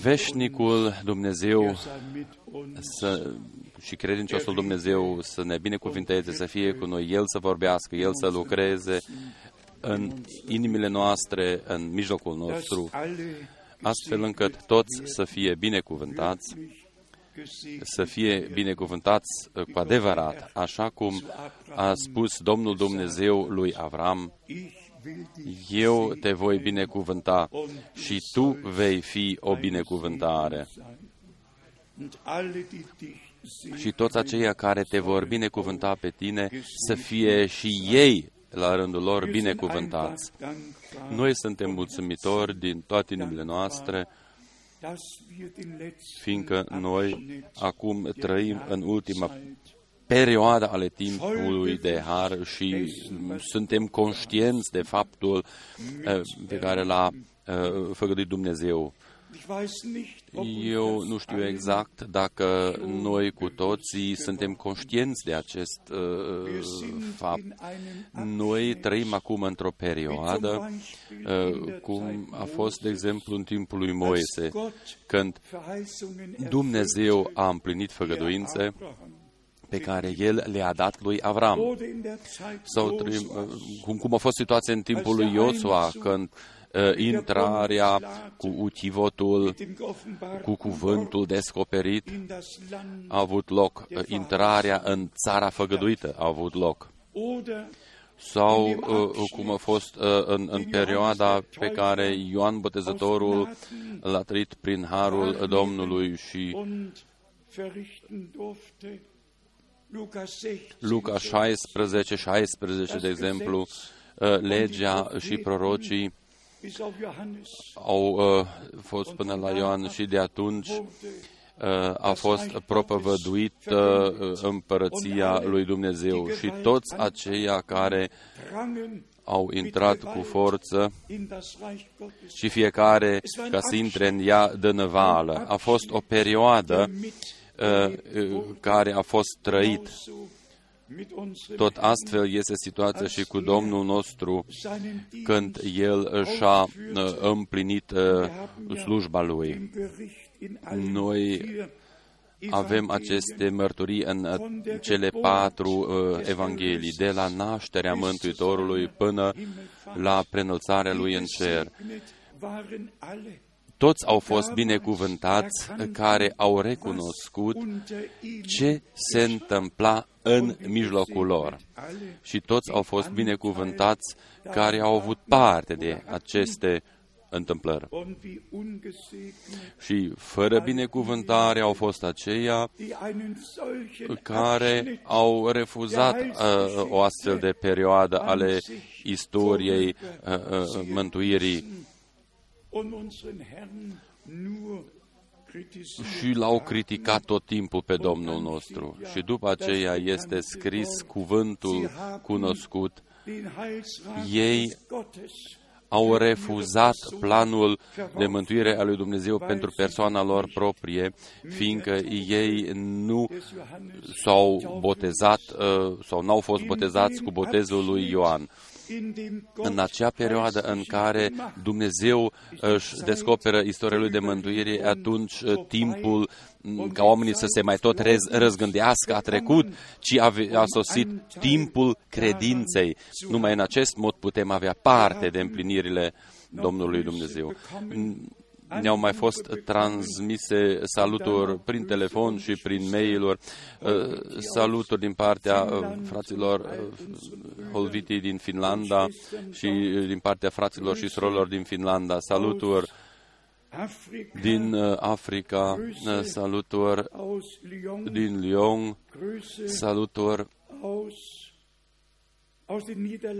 Veșnicul Dumnezeu să, și credinciosul Dumnezeu să ne binecuvinteze, să fie cu noi, El să vorbească, El să lucreze în inimile noastre, în mijlocul nostru, astfel încât toți să fie binecuvântați, să fie binecuvântați cu adevărat, așa cum a spus Domnul Dumnezeu lui Avram, eu te voi binecuvânta și tu vei fi o binecuvântare. Și toți aceia care te vor binecuvânta pe tine să fie și ei la rândul lor binecuvântați. Noi suntem mulțumitori din toate inimile noastre, fiindcă noi acum trăim în ultima perioada ale timpului de har și suntem conștienți de faptul eh, pe care l-a eh, făgăduit Dumnezeu. Eu nu știu exact dacă noi cu toții suntem conștienți de acest uh, fapt. Noi trăim acum într-o perioadă uh, cum a fost, de exemplu, în timpul lui Moise, când Dumnezeu a împlinit făgăduințe pe care el le-a dat lui Avram. Sau cum, cum a fost situația în timpul lui Iosua, când uh, intrarea cu utivotul, cu cuvântul descoperit, a avut loc, uh, intrarea în țara făgăduită a avut loc. Sau uh, cum a fost uh, în, în perioada pe care Ioan Botezătorul l-a trăit prin harul Domnului și Luca 16, 16, de exemplu, uh, legea și prorocii au uh, fost până la Ioan și de atunci uh, a fost propovăduit uh, împărăția lui Dumnezeu și toți aceia care au intrat cu forță și fiecare ca să intre în ea de năvală. A fost o perioadă uh, uh, care a fost trăit tot astfel este situația și cu Domnul nostru când El și-a uh, împlinit uh, slujba Lui. Noi avem aceste mărturii în uh, cele patru evanghelii, de la nașterea Mântuitorului până la prenălțarea Lui în cer toți au fost binecuvântați care au recunoscut ce se întâmpla în mijlocul lor. Și toți au fost binecuvântați care au avut parte de aceste întâmplări. Și fără binecuvântare au fost aceia care au refuzat uh, o astfel de perioadă ale istoriei uh, uh, mântuirii și l-au criticat tot timpul pe Domnul nostru. Și după aceea este scris cuvântul cunoscut. Ei au refuzat planul de mântuire a lui Dumnezeu pentru persoana lor proprie, fiindcă ei nu s-au botezat uh, sau n-au fost botezați cu botezul lui Ioan în acea perioadă în care Dumnezeu își descoperă istoria lui de mântuire, atunci uh, timpul mm, ca oamenii să se mai tot răzgândească a trecut, ci a, a sosit timpul credinței. Numai în acest mod putem avea parte de împlinirile Domnului Dumnezeu ne-au mai fost transmise saluturi prin telefon și prin mail-uri, uh, saluturi din partea uh, fraților uh, Holviti din Finlanda și din partea fraților și surorilor din Finlanda, saluturi din Africa, saluturi din Lyon, saluturi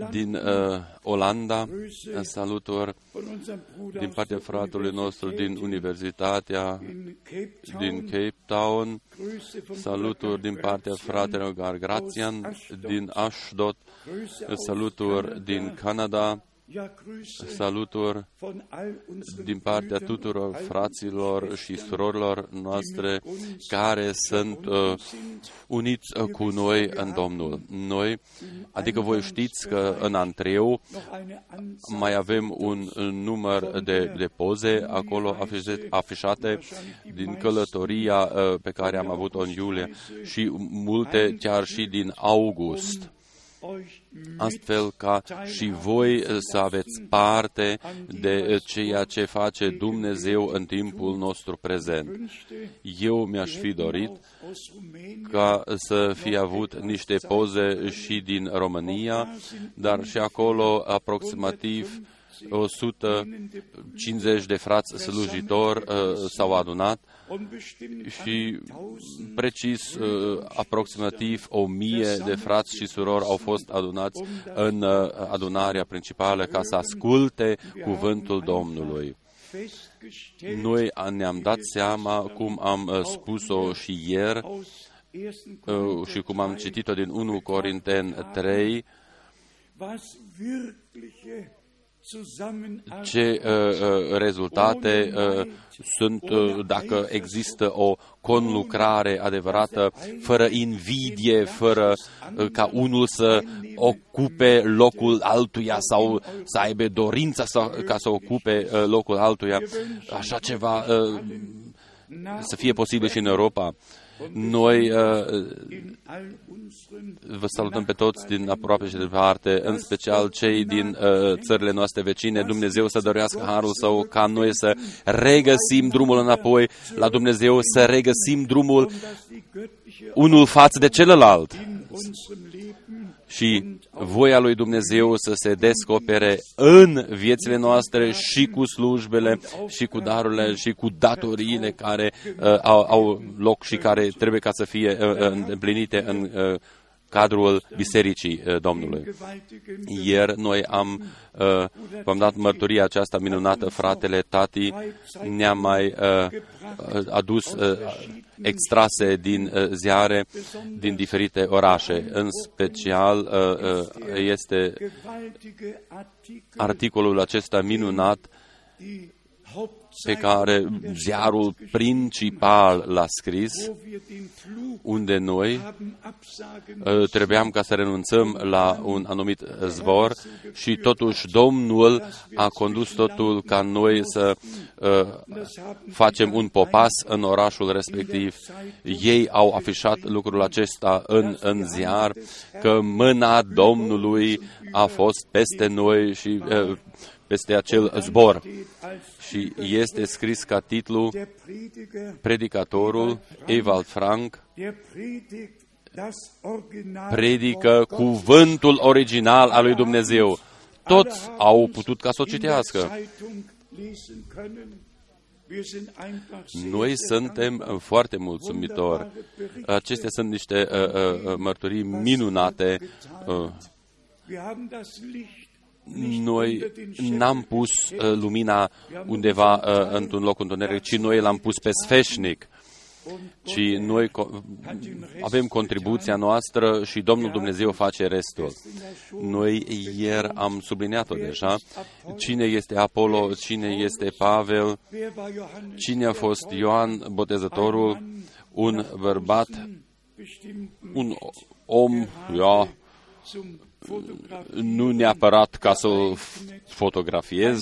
din uh, Olanda, saluturi din partea fratului nostru din Universitatea din Cape Town, saluturi din partea fratelor Gargrațian din Ashdod, saluturi din Canada, saluturi din partea tuturor fraților și surorilor noastre care sunt uh, uniți uh, cu noi în Domnul. Noi, adică voi știți că în Antreu mai avem un număr de, de poze acolo afișate din călătoria uh, pe care am avut-o în iulie și multe chiar și din august astfel ca și voi uh, să aveți parte de uh, ceea ce face Dumnezeu în timpul nostru prezent. Eu mi-aș fi dorit ca să fi avut niște poze și din România, dar și acolo aproximativ 150 de frați slujitori uh, s-au adunat și precis uh, aproximativ o mie de frați și surori au fost adunați în uh, adunarea principală ca să asculte cuvântul Domnului. Noi ne-am dat seama, cum am spus-o și ieri și cum am citit-o din 1 Corinten 3, ce uh, uh, rezultate uh, sunt uh, dacă există o conlucrare adevărată, fără invidie, fără uh, ca unul să ocupe locul altuia sau să aibă dorința să, ca să ocupe uh, locul altuia. Așa ceva uh, să fie posibil și în Europa. Noi uh, vă salutăm pe toți din aproape și de departe, în special cei din uh, țările noastre vecine. Dumnezeu să dorească harul său ca noi să regăsim drumul înapoi la Dumnezeu, să regăsim drumul unul față de celălalt și voia lui Dumnezeu să se descopere în viețile noastre și cu slujbele și cu darurile și cu datoriile care uh, au, au loc și care trebuie ca să fie uh, uh împlinite în uh, cadrul Bisericii uh, Domnului. Ieri noi am, uh, v-am dat mărturia aceasta minunată, fratele Tati ne-a mai uh, adus extrase din ziare din diferite orașe. În special este articolul acesta minunat pe care ziarul principal l-a scris, unde noi ă, trebuiam ca să renunțăm la un anumit zbor și totuși Domnul a condus totul ca noi să uh, facem un popas în orașul respectiv. Ei au afișat lucrul acesta în, în ziar, că mâna Domnului a fost peste noi și uh, peste acel zbor și este scris ca titlu Predicatorul Ewald Frank predică cuvântul original al lui Dumnezeu. Toți au putut ca să o citească. Noi suntem foarte mulțumitori. Acestea sunt niște uh, uh, mărturii minunate. Uh, noi n-am pus uh, lumina undeva uh, într-un loc întuneric, ci noi l-am pus pe sfeșnic. Ci noi avem contribuția noastră și Domnul Dumnezeu face restul. Noi ieri am subliniat-o deja. Cine este Apollo, cine este Pavel, cine a fost Ioan Botezătorul, un bărbat, un om, ja, nu neapărat ca să-l fotografiez,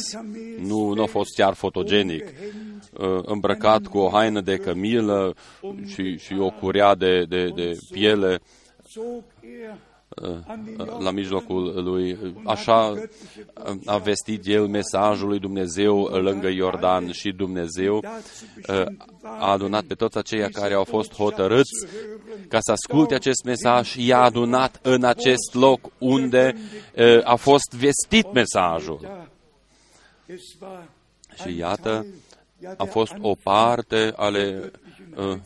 nu, nu a fost chiar fotogenic, uh, îmbrăcat cu o haină de cămilă și, și o curea de, de, de piele, la mijlocul lui. Așa a vestit el mesajul lui Dumnezeu lângă Iordan și Dumnezeu a adunat pe toți aceia care au fost hotărâți ca să asculte acest mesaj și i-a adunat în acest loc unde a fost vestit mesajul. Și iată, a fost o parte ale uh,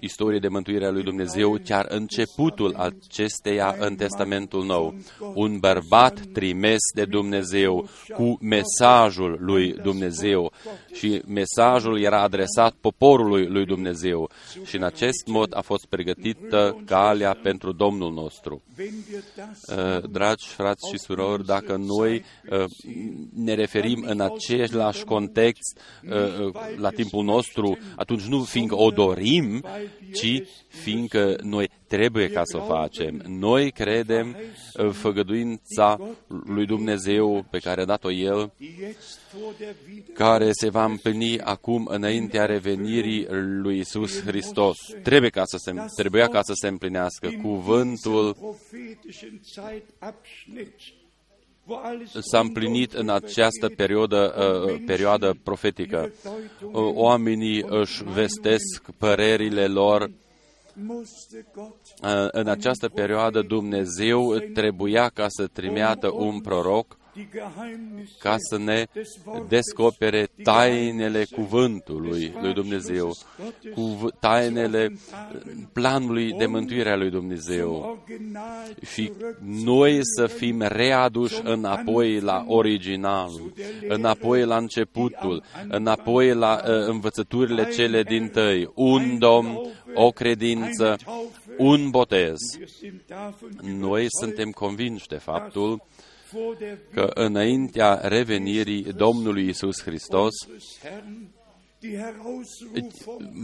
istoriei de mântuire a lui Dumnezeu, chiar începutul acesteia în Testamentul Nou. Un bărbat trimis de Dumnezeu cu mesajul lui Dumnezeu și mesajul era adresat poporului lui Dumnezeu și în acest mod a fost pregătită calea pentru Domnul nostru. Uh, dragi frați și surori, dacă noi uh, ne referim în același context uh, la timpul nostru, atunci nu fiindcă o dorim, ci fiindcă noi trebuie ca să o facem. Noi credem făgăduința lui Dumnezeu pe care a dat-o El, care se va împlini acum înaintea revenirii lui Isus Hristos. Trebuie ca să se, trebuia ca să se împlinească cuvântul s-a împlinit în această perioadă, uh, perioadă profetică. Uh, oamenii își vestesc părerile lor. Uh, în această perioadă Dumnezeu trebuia ca să trimeată un proroc ca să ne descopere tainele cuvântului lui Dumnezeu, cu tainele planului de mântuire a lui Dumnezeu și noi să fim readuși înapoi la originalul, înapoi la începutul, înapoi la uh, învățăturile cele din tăi, un domn, o credință, un botez. Noi suntem convinși de faptul că înaintea revenirii Domnului Isus Hristos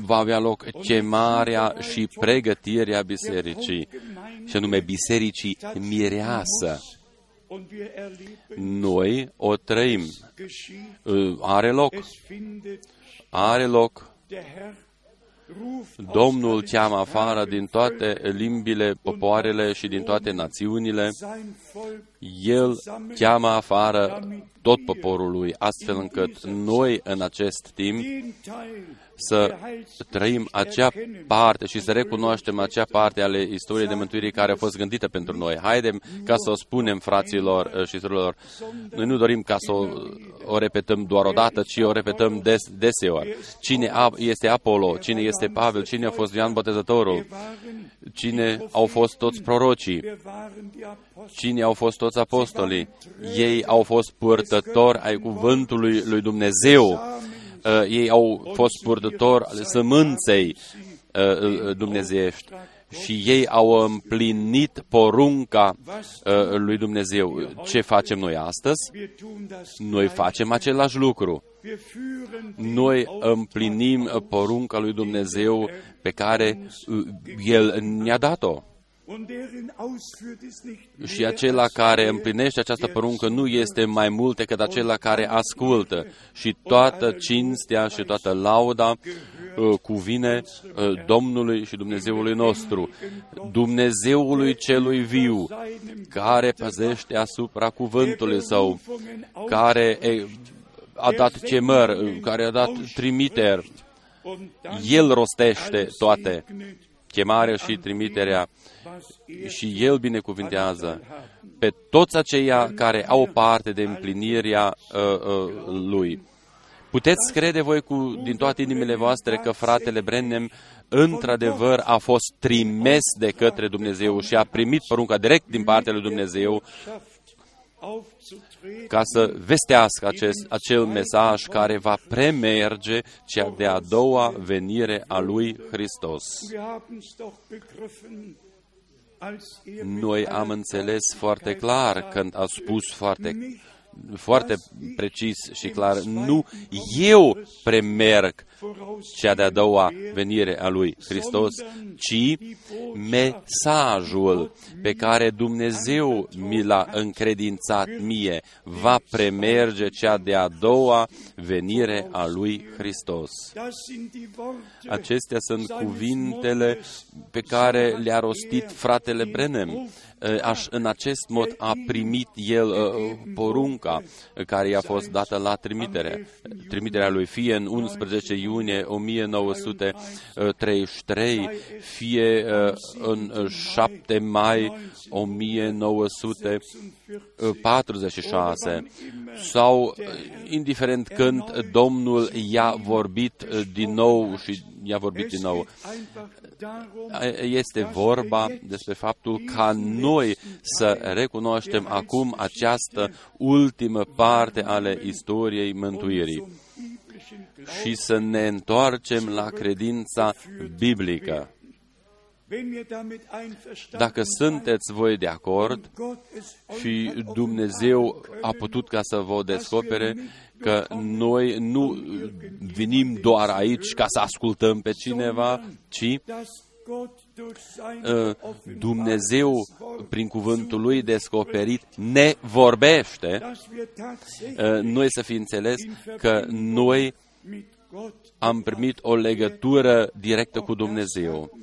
va avea loc chemarea și pregătirea bisericii, și anume bisericii mireasă. Noi o trăim. Are loc. Are loc Domnul cheamă afară din toate limbile, popoarele și din toate națiunile. El cheamă afară tot poporul lui, astfel încât noi în acest timp să trăim acea parte și să recunoaștem acea parte ale istoriei de mântuire care a fost gândită pentru noi. Haidem ca să o spunem fraților uh, și surorilor. Noi nu dorim ca să o, o repetăm doar o dată, ci o repetăm des, deseori. Cine este Apollo? Cine este Pavel? Cine a fost Ioan Botezătorul? Cine au fost toți prorocii? Cine au fost toți apostolii? Ei au fost purtători ai cuvântului lui Dumnezeu uh, ei au fost purtători ale sămânței uh, uh, dumnezeiești și ei au împlinit porunca uh, lui Dumnezeu. Ce facem noi astăzi? Noi facem același lucru. Noi împlinim porunca lui Dumnezeu pe care uh, El ne-a dat-o. Și acela care împlinește această poruncă nu este mai mult decât acela care ascultă. Și toată cinstea și toată lauda uh, cuvine uh, Domnului și Dumnezeului nostru, Dumnezeului celui viu, care păzește asupra cuvântului său, care a dat cemăr, care a dat trimiter. El rostește toate chemarea și trimiterea și El binecuvintează pe toți aceia care au parte de împlinirea uh, uh, Lui. Puteți crede voi cu, din toate inimile voastre că fratele Brennem într-adevăr a fost trimis de către Dumnezeu și a primit porunca direct din partea lui Dumnezeu ca să vestească acest, acel mesaj care va premerge cea de-a doua venire a lui Hristos. Noi am înțeles foarte clar când a spus foarte foarte precis și clar, nu eu premerg cea de-a doua venire a lui Hristos, ci mesajul pe care Dumnezeu mi l-a încredințat mie va premerge cea de-a doua venire a lui Hristos. Acestea sunt cuvintele pe care le-a rostit fratele Brenem aș, în acest mod a primit el uh, porunca care i-a fost dată la trimitere, trimiterea lui, fie în 11 iunie 1933, fie uh, în 7 mai 1946, sau uh, indiferent când Domnul i-a vorbit din nou și i-a vorbit din nou. Este vorba despre faptul ca noi să recunoaștem acum această ultimă parte ale istoriei mântuirii și să ne întoarcem la credința biblică. Dacă sunteți voi de acord și Dumnezeu a putut ca să vă descopere că noi nu venim doar aici ca să ascultăm pe cineva, ci uh, Dumnezeu, prin cuvântul Lui descoperit, ne vorbește, uh, noi să fi înțeles că noi am primit o legătură directă cu Dumnezeu.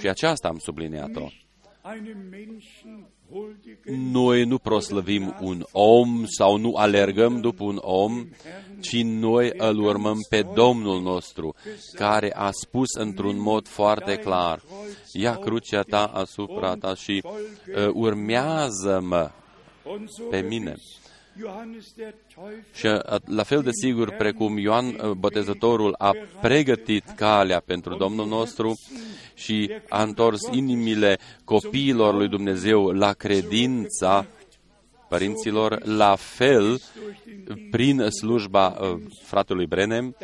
Și aceasta am subliniat-o. Noi nu proslăvim un om sau nu alergăm după un om, ci noi îl urmăm pe Domnul nostru, care a spus într-un mod foarte clar, ia crucea ta asupra ta și uh, urmează-mă pe mine. Și la fel de sigur precum Ioan uh, Botezătorul a pregătit calea pentru Domnul nostru și a întors inimile copiilor lui Dumnezeu la credința părinților, la fel, prin slujba uh, fratelui Brenem,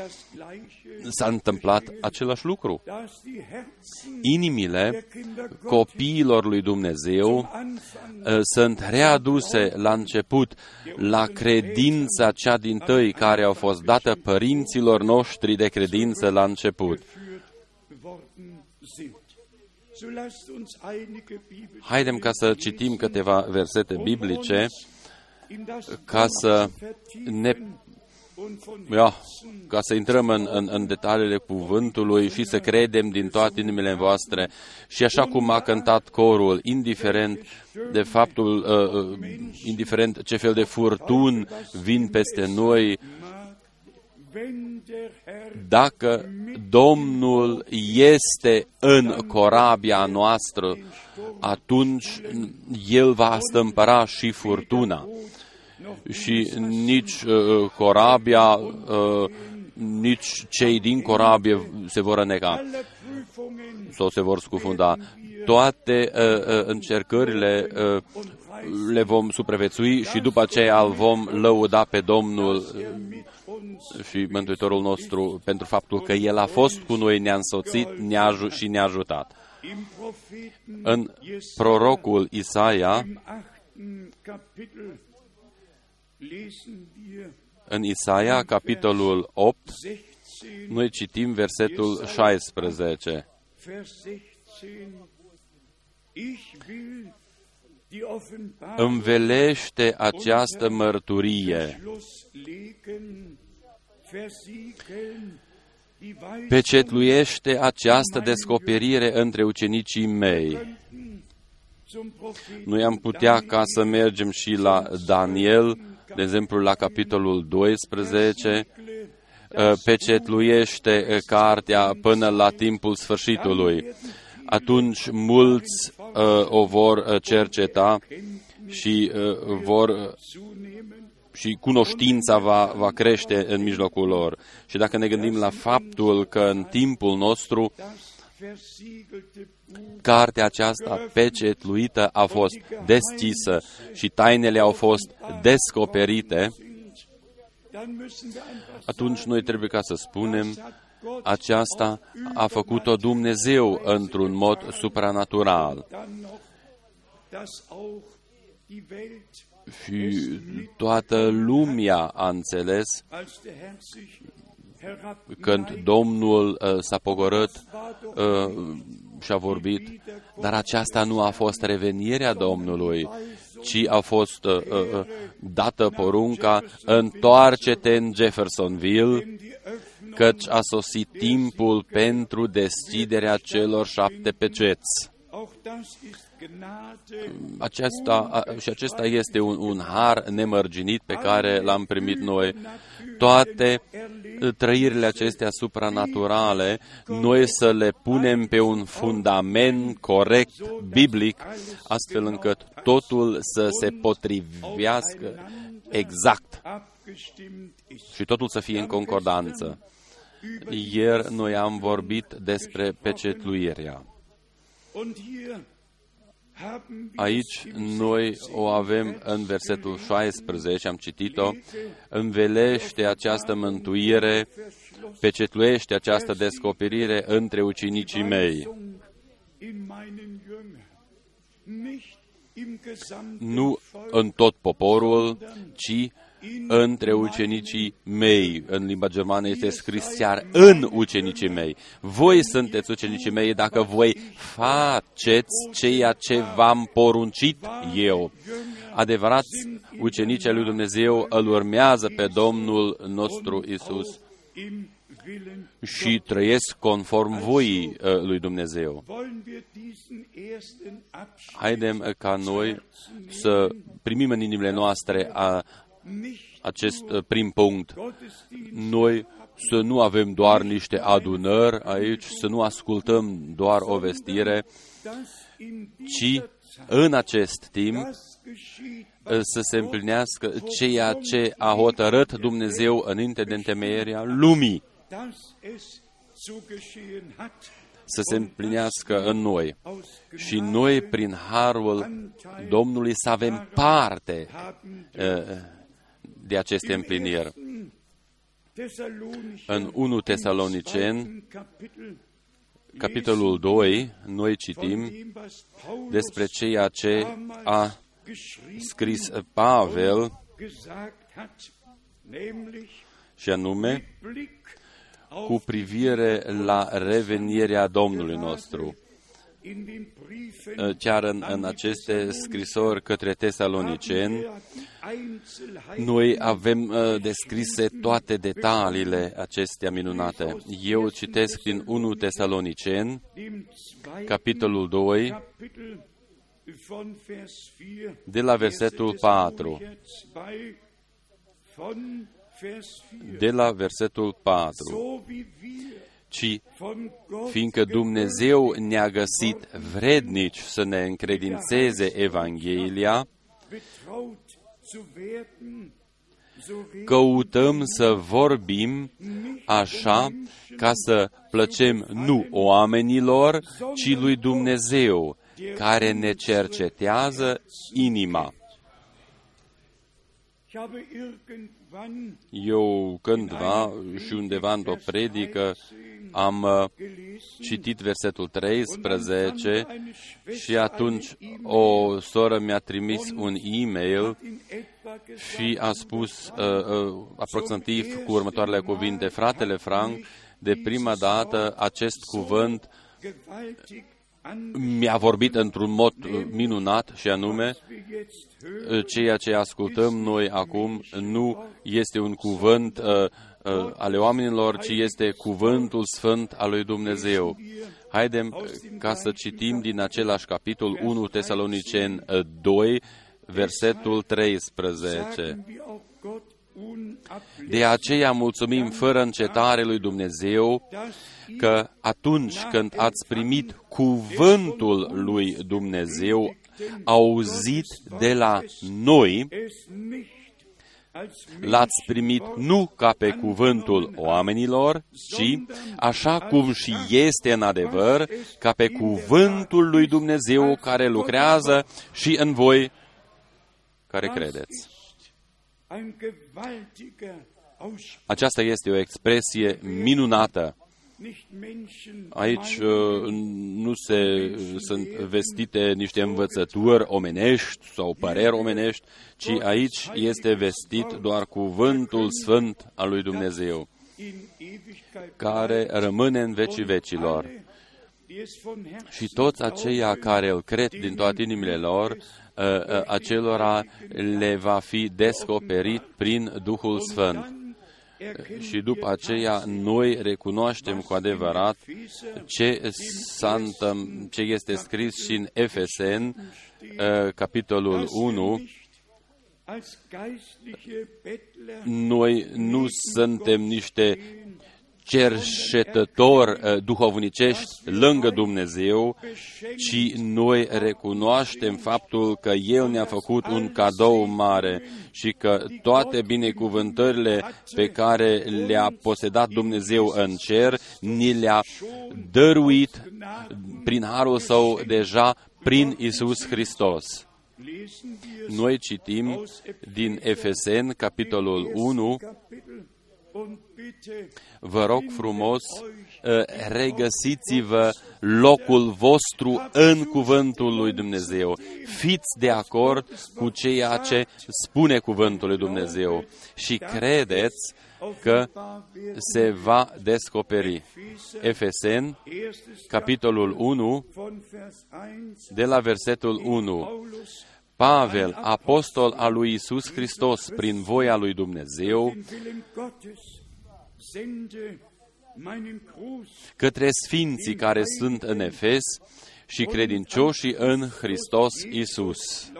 s-a întâmplat același lucru. Inimile copiilor lui Dumnezeu uh, sunt readuse la început la credința cea din tăi care au fost dată părinților noștri de credință la început. Haidem ca să citim câteva versete biblice ca să ne ja, ca să intrăm în, în, în detaliile cuvântului și să credem din toate inimile voastre. Și așa cum a cântat corul, indiferent de faptul, uh, uh, indiferent ce fel de furtun vin peste noi, dacă Domnul este în corabia noastră, atunci El va stâmpăra și furtuna. Și nici uh, corabia, uh, nici cei din corabie se vor nega sau se vor scufunda. Toate uh, uh, încercările uh, le vom supraviețui și după aceea îl vom lăuda pe Domnul și Mântuitorul nostru pentru faptul că El a fost cu noi, ne-a însoțit ne-a și ne-a ajutat. În prorocul Isaia, în Isaia, capitolul 8, noi citim versetul 16. Învelește această mărturie pecetluiește această descoperire între ucenicii mei. Noi am putea ca să mergem și la Daniel, de exemplu la capitolul 12, ă, pecetluiește ă, cartea până la timpul sfârșitului. Atunci mulți uh, o vor cerceta și uh, vor și cunoștința va, va crește în mijlocul lor. Și dacă ne gândim la faptul că în timpul nostru cartea aceasta pecetluită a fost deschisă și tainele au fost descoperite, atunci noi trebuie ca să spunem aceasta a făcut-o Dumnezeu într-un mod supranatural. Și toată lumea a înțeles când Domnul uh, s-a pogorât uh, și a vorbit, dar aceasta nu a fost revenirea Domnului, ci a fost uh, uh, dată porunca, întoarce-te în Jeffersonville, căci a sosit timpul pentru deschiderea celor șapte peceți. Acesta, și acesta este un, un har nemărginit pe care l-am primit noi toate trăirile acestea supranaturale, noi să le punem pe un fundament corect, biblic, astfel încât totul să se potrivească exact și totul să fie în concordanță. Ieri noi am vorbit despre pecetluirea. Aici noi o avem în versetul 16, am citit-o, învelește această mântuire, pecetluiește această descoperire între ucenicii mei. Nu în tot poporul, ci între ucenicii mei. În limba germană este scris chiar în ucenicii mei. Voi sunteți ucenicii mei dacă voi faceți ceea ce v-am poruncit eu. Adevărat, ucenicii lui Dumnezeu îl urmează pe Domnul nostru Isus și trăiesc conform voii uh, lui Dumnezeu. Haidem ca noi să primim în inimile noastre a acest uh, prim punct. Noi să nu avem doar niște adunări aici, să nu ascultăm doar o vestire, ci în acest timp uh, să se împlinească ceea ce a hotărât Dumnezeu înainte de întemeierea lumii să se împlinească în noi. Și noi, prin harul Domnului, să avem parte uh, de aceste împliniri. În 1 Tesalonicen, capitolul 2, noi citim despre ceea ce a scris Pavel și anume cu privire la revenirea Domnului nostru. Chiar în, în aceste scrisori către tesaloniceni, noi avem uh, descrise toate detaliile acestea minunate. Eu citesc din 1 Tesalonicen, capitolul 2, de la versetul 4. De la versetul 4 ci fiindcă Dumnezeu ne-a găsit vrednici să ne încredințeze Evanghelia, căutăm să vorbim așa ca să plăcem nu oamenilor, ci lui Dumnezeu, care ne cercetează inima. Eu cândva și undeva într-o predică am uh, citit versetul 13 și atunci o soră mi-a trimis un e-mail și a spus uh, uh, aproximativ cu următoarele cuvinte, fratele Frank, de prima dată acest cuvânt mi-a vorbit într-un mod uh, minunat și anume uh, ceea ce ascultăm noi acum nu este un cuvânt uh, uh, ale oamenilor, ci este cuvântul sfânt al lui Dumnezeu. Haidem ca să citim din același capitol 1 Tesalonicen 2, versetul 13. De aceea mulțumim fără încetare lui Dumnezeu că atunci când ați primit cuvântul lui Dumnezeu auzit de la noi, l-ați primit nu ca pe cuvântul oamenilor, ci, așa cum și este în adevăr, ca pe cuvântul lui Dumnezeu care lucrează și în voi care credeți. Aceasta este o expresie minunată. Aici uh, nu se, sunt vestite niște învățături omenești sau păreri omenești, ci aici este vestit doar cuvântul sfânt al lui Dumnezeu, care rămâne în vecii vecilor. Și toți aceia care îl cred din toate inimile lor, uh, uh, acelora le va fi descoperit prin Duhul Sfânt și după aceea noi recunoaștem cu adevărat ce, ce este scris și în Efesen, uh, capitolul 1, Noi nu suntem niște cerșetători uh, duhovnicești lângă Dumnezeu, ci noi recunoaștem faptul că El ne-a făcut un cadou mare și că toate binecuvântările pe care le-a posedat Dumnezeu în cer, ni le-a dăruit prin harul Său deja prin Isus Hristos. Noi citim din Efesen, capitolul 1, Vă rog frumos, ă, regăsiți-vă locul vostru în cuvântul lui Dumnezeu. Fiți de acord cu ceea ce spune cuvântul lui Dumnezeu și credeți că se va descoperi. Efesen, capitolul 1, de la versetul 1. Pavel, apostol al lui Isus Hristos, prin voia lui Dumnezeu, către sfinții care sunt în Efes și credincioșii în Hristos Isus.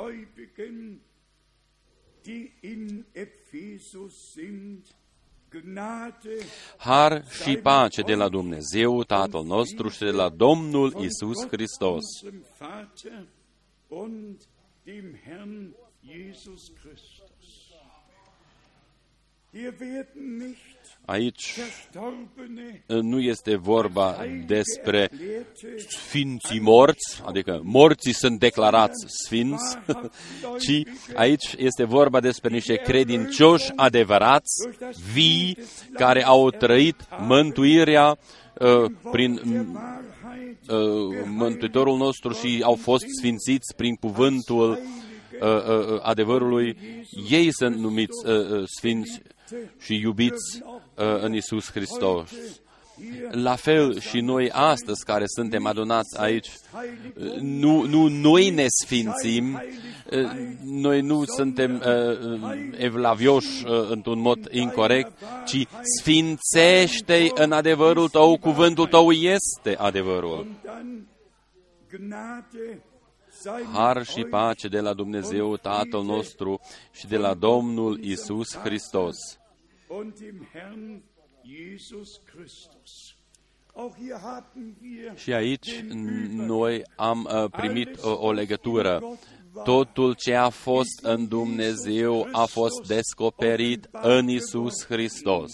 Har și pace de la Dumnezeu, Tatăl nostru și de la Domnul Isus Hristos dem Herrn Jesus Christus. Aici nu este vorba despre sfinții morți, adică morții sunt declarați sfinți, ci aici este vorba despre niște credincioși adevărați, vii, care au trăit mântuirea uh, prin uh, Mântuitorul nostru și au fost sfințiți prin cuvântul uh, uh, uh, adevărului, ei sunt numiți uh, uh, sfinți și iubiți uh, în Isus Hristos. La fel și noi astăzi care suntem adunați aici, nu, nu noi ne sfințim, noi nu suntem uh, evlavioși uh, într-un mod incorrect, ci sfințește în adevărul tău, cuvântul tău este adevărul. Har și pace de la Dumnezeu Tatăl nostru și de la Domnul Isus Hristos. Și aici noi am uh, primit o, o legătură. Totul ce a fost în Dumnezeu a fost descoperit în Isus Hristos.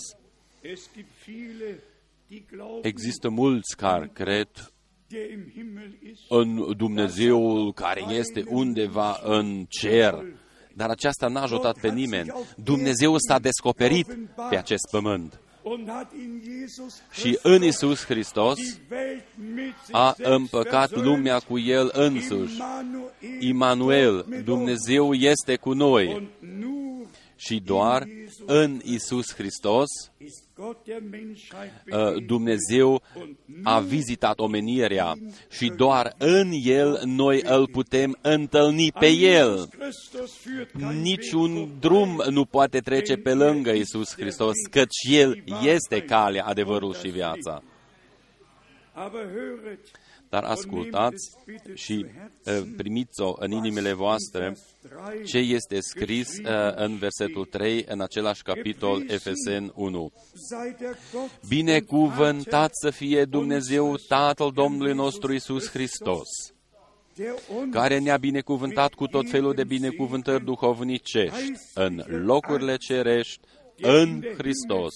Există mulți care cred în Dumnezeul care este undeva în cer, dar aceasta n-a ajutat pe nimeni. Dumnezeu s-a descoperit pe acest pământ. Și în Isus Hristos a împăcat lumea cu El însuși. Immanuel, Dumnezeu este cu noi. Și doar în Isus Hristos uh, Dumnezeu a vizitat omenirea și doar în El noi îl putem întâlni pe El. Niciun drum nu poate trece pe lângă Isus Hristos, căci El este calea, adevărul și viața. Dar ascultați și uh, primiți-o în inimile voastre ce este scris uh, în versetul 3 în același capitol Efesen 1. Binecuvântat să fie Dumnezeu Tatăl Domnului nostru Isus Hristos, care ne-a binecuvântat cu tot felul de binecuvântări duhovnicești în locurile cerești în Hristos.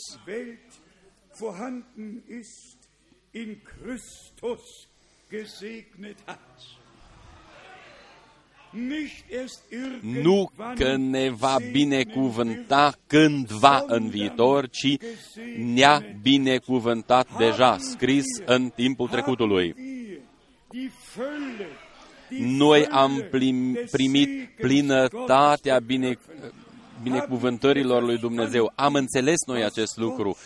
in Christus gesegnet hat. Nu că ne va binecuvânta cândva în viitor, ci ne-a binecuvântat deja, scris în timpul trecutului. Noi am primit plinătatea binecuvântării binecuvântărilor lui Dumnezeu. Am înțeles noi acest lucru,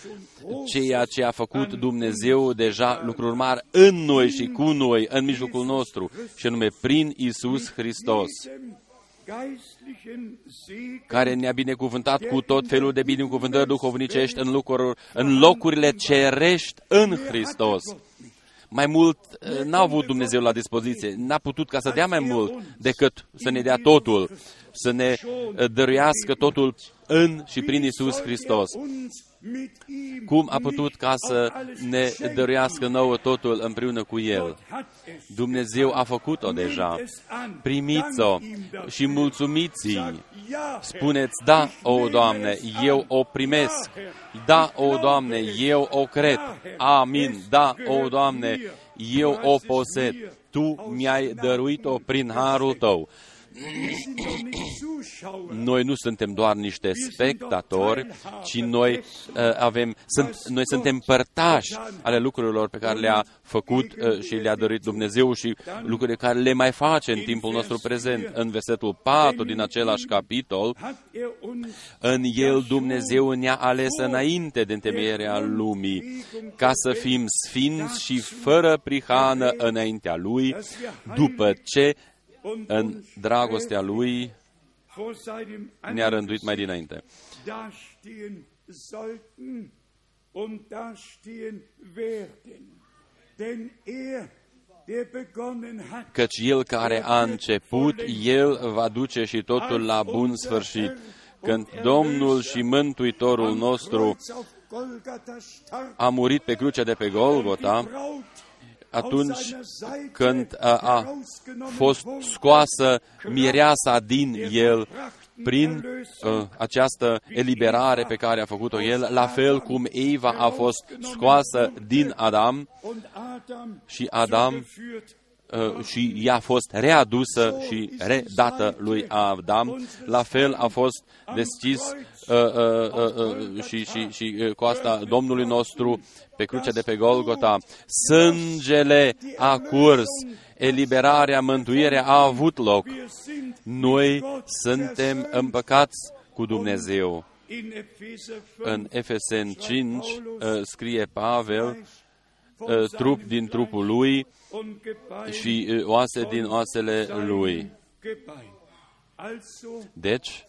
ceea ce a făcut Dumnezeu deja lucruri mari în noi și cu noi, în mijlocul nostru, și anume prin Isus Hristos. Care ne-a binecuvântat cu tot felul de binecuvântări duhovnicești în, lucruri, în locurile cerești în Hristos. Mai mult uh, n-a avut Dumnezeu la dispoziție, n-a putut ca să dea mai mult decât să ne dea totul, să ne uh, dăruiască totul în și prin Isus Hristos. Cum a putut ca să ne dăruiască nouă totul împreună cu El? Dumnezeu a făcut-o deja. Primiți-o și mulțumiți-i. Spuneți, da, o Doamne, eu o primesc. Da, o Doamne, eu o cred. Amin. Da, o Doamne, eu o posed. Tu mi-ai dăruit-o prin harul Tău. Noi nu suntem doar niște spectatori, ci noi uh, avem, sunt, noi suntem părtași ale lucrurilor pe care le-a făcut uh, și le-a dorit Dumnezeu și lucrurile care le mai face în timpul nostru prezent. În versetul 4 din același capitol, în el Dumnezeu ne-a ales înainte de întemeierea lumii, ca să fim sfinți și fără prihană înaintea Lui, după ce în dragostea Lui ne-a rânduit mai dinainte. Căci El care a început, El va duce și totul la bun sfârșit. Când Domnul și Mântuitorul nostru a murit pe crucea de pe Golgota, atunci când a, a fost scoasă mireasa din el prin uh, această eliberare pe care a făcut-o el, la fel cum Eva a fost scoasă din Adam și Adam uh, și ea a fost readusă și redată lui Adam, la fel a fost deschis uh, uh, uh, uh, și, și, și uh, cu asta Domnului nostru pe crucea de pe Golgota. Sângele a curs, eliberarea, mântuirea a avut loc. Noi suntem împăcați cu Dumnezeu. În Efesen 5 uh, scrie Pavel, uh, trup din trupul lui și uh, oase din oasele lui. Deci,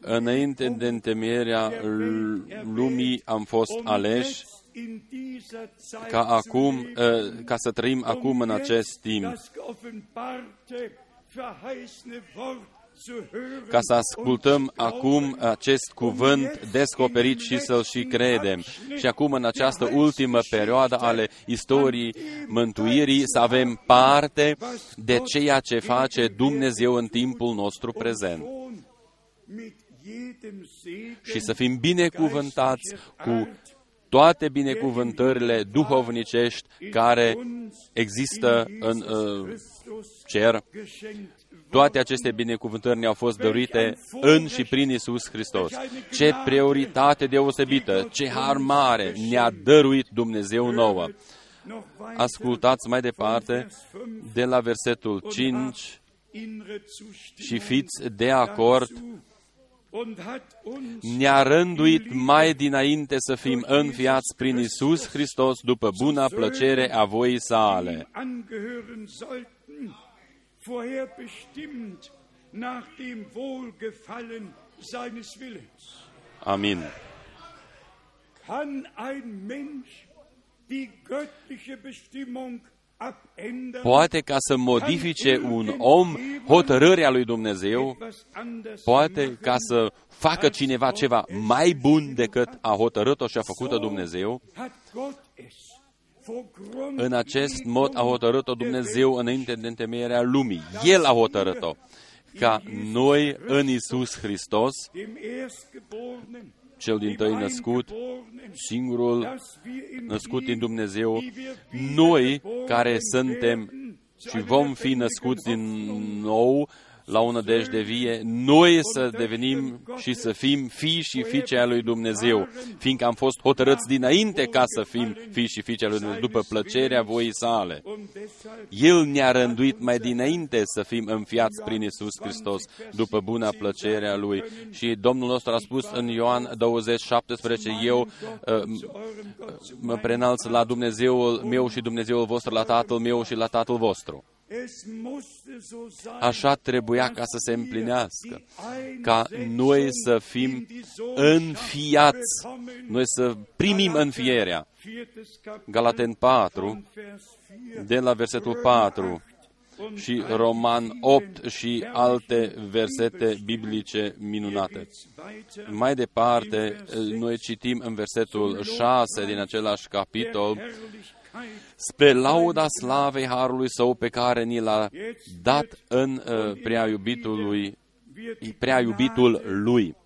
înainte de întemeierea lumii am fost aleși ca acum, ca să trăim acum în acest timp ca să ascultăm acum acest cuvânt descoperit și să-l și credem. Și acum, în această ultimă perioadă ale istoriei mântuirii, să avem parte de ceea ce face Dumnezeu în timpul nostru prezent. Și să fim binecuvântați cu toate binecuvântările duhovnicești care există în uh, cer toate aceste binecuvântări ne-au fost dărite în și prin Isus Hristos. Ce prioritate deosebită, ce har mare ne-a dăruit Dumnezeu nouă. Ascultați mai departe de la versetul 5 și fiți de acord ne-a rânduit mai dinainte să fim înfiați prin Isus Hristos după buna plăcere a voii sale vorherbestimmt nach dem Wohlgefallen seines Willens. Amen. Kann ein Mensch die göttliche Bestimmung Poate ca să modifice un om hotărârea lui Dumnezeu, poate ca să facă cineva ceva mai bun decât a hotărât-o și a făcut-o Dumnezeu, în acest mod a hotărât-o Dumnezeu înainte de întemeierea lumii. El a hotărât-o ca noi în Isus Hristos, cel din tăi născut, singurul născut din Dumnezeu, noi care suntem și vom fi născuți din nou, la o nădejde vie, noi să devenim și să fim fii și fiice a lui Dumnezeu, fiindcă am fost hotărâți dinainte ca să fim fii și fiice a lui Dumnezeu, după plăcerea voii sale. El ne-a rânduit mai dinainte să fim înfiați prin Isus Hristos, după buna plăcerea Lui. Și Domnul nostru a spus în Ioan 20, 17, eu uh, mă prenalț la Dumnezeul meu și Dumnezeul vostru, la Tatăl meu și la Tatăl vostru. Așa trebuia ca să se împlinească, ca noi să fim înfiați, noi să primim înfierea. Galaten 4, de la versetul 4 și Roman 8 și alte versete biblice minunate. Mai departe, noi citim în versetul 6 din același capitol, spre lauda slavei Harului Său pe care ni l-a dat în uh, prea, iubitului, prea iubitul Lui.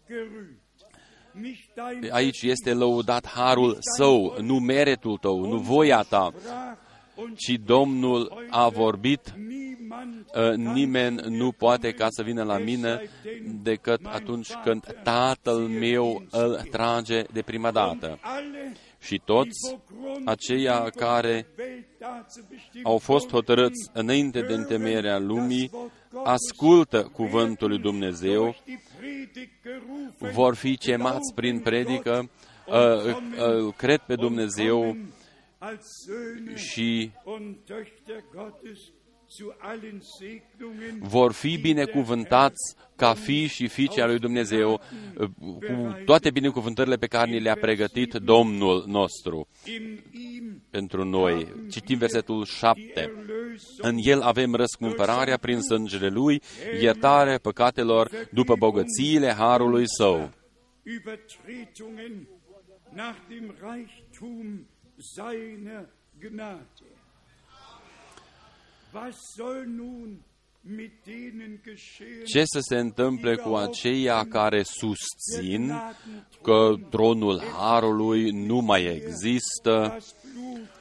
Aici este lăudat Harul Său, nu meretul tău, nu voia ta, ci Domnul a vorbit, uh, nimeni nu poate ca să vină la mine decât atunci când Tatăl meu îl trage de prima dată și toți aceia care au fost hotărâți înainte de întemeierea lumii, ascultă cuvântul lui Dumnezeu, vor fi chemați prin predică, îl cred pe Dumnezeu și vor fi binecuvântați ca fi și fiice a lui Dumnezeu cu toate binecuvântările pe care ni le-a pregătit Domnul nostru pentru noi. Citim versetul 7. În el avem răscumpărarea prin sângele lui, iertare păcatelor după bogățiile harului său. nach dem Reichtum seiner Gnade. Ce să se întâmple cu aceia care susțin că tronul Harului nu mai există,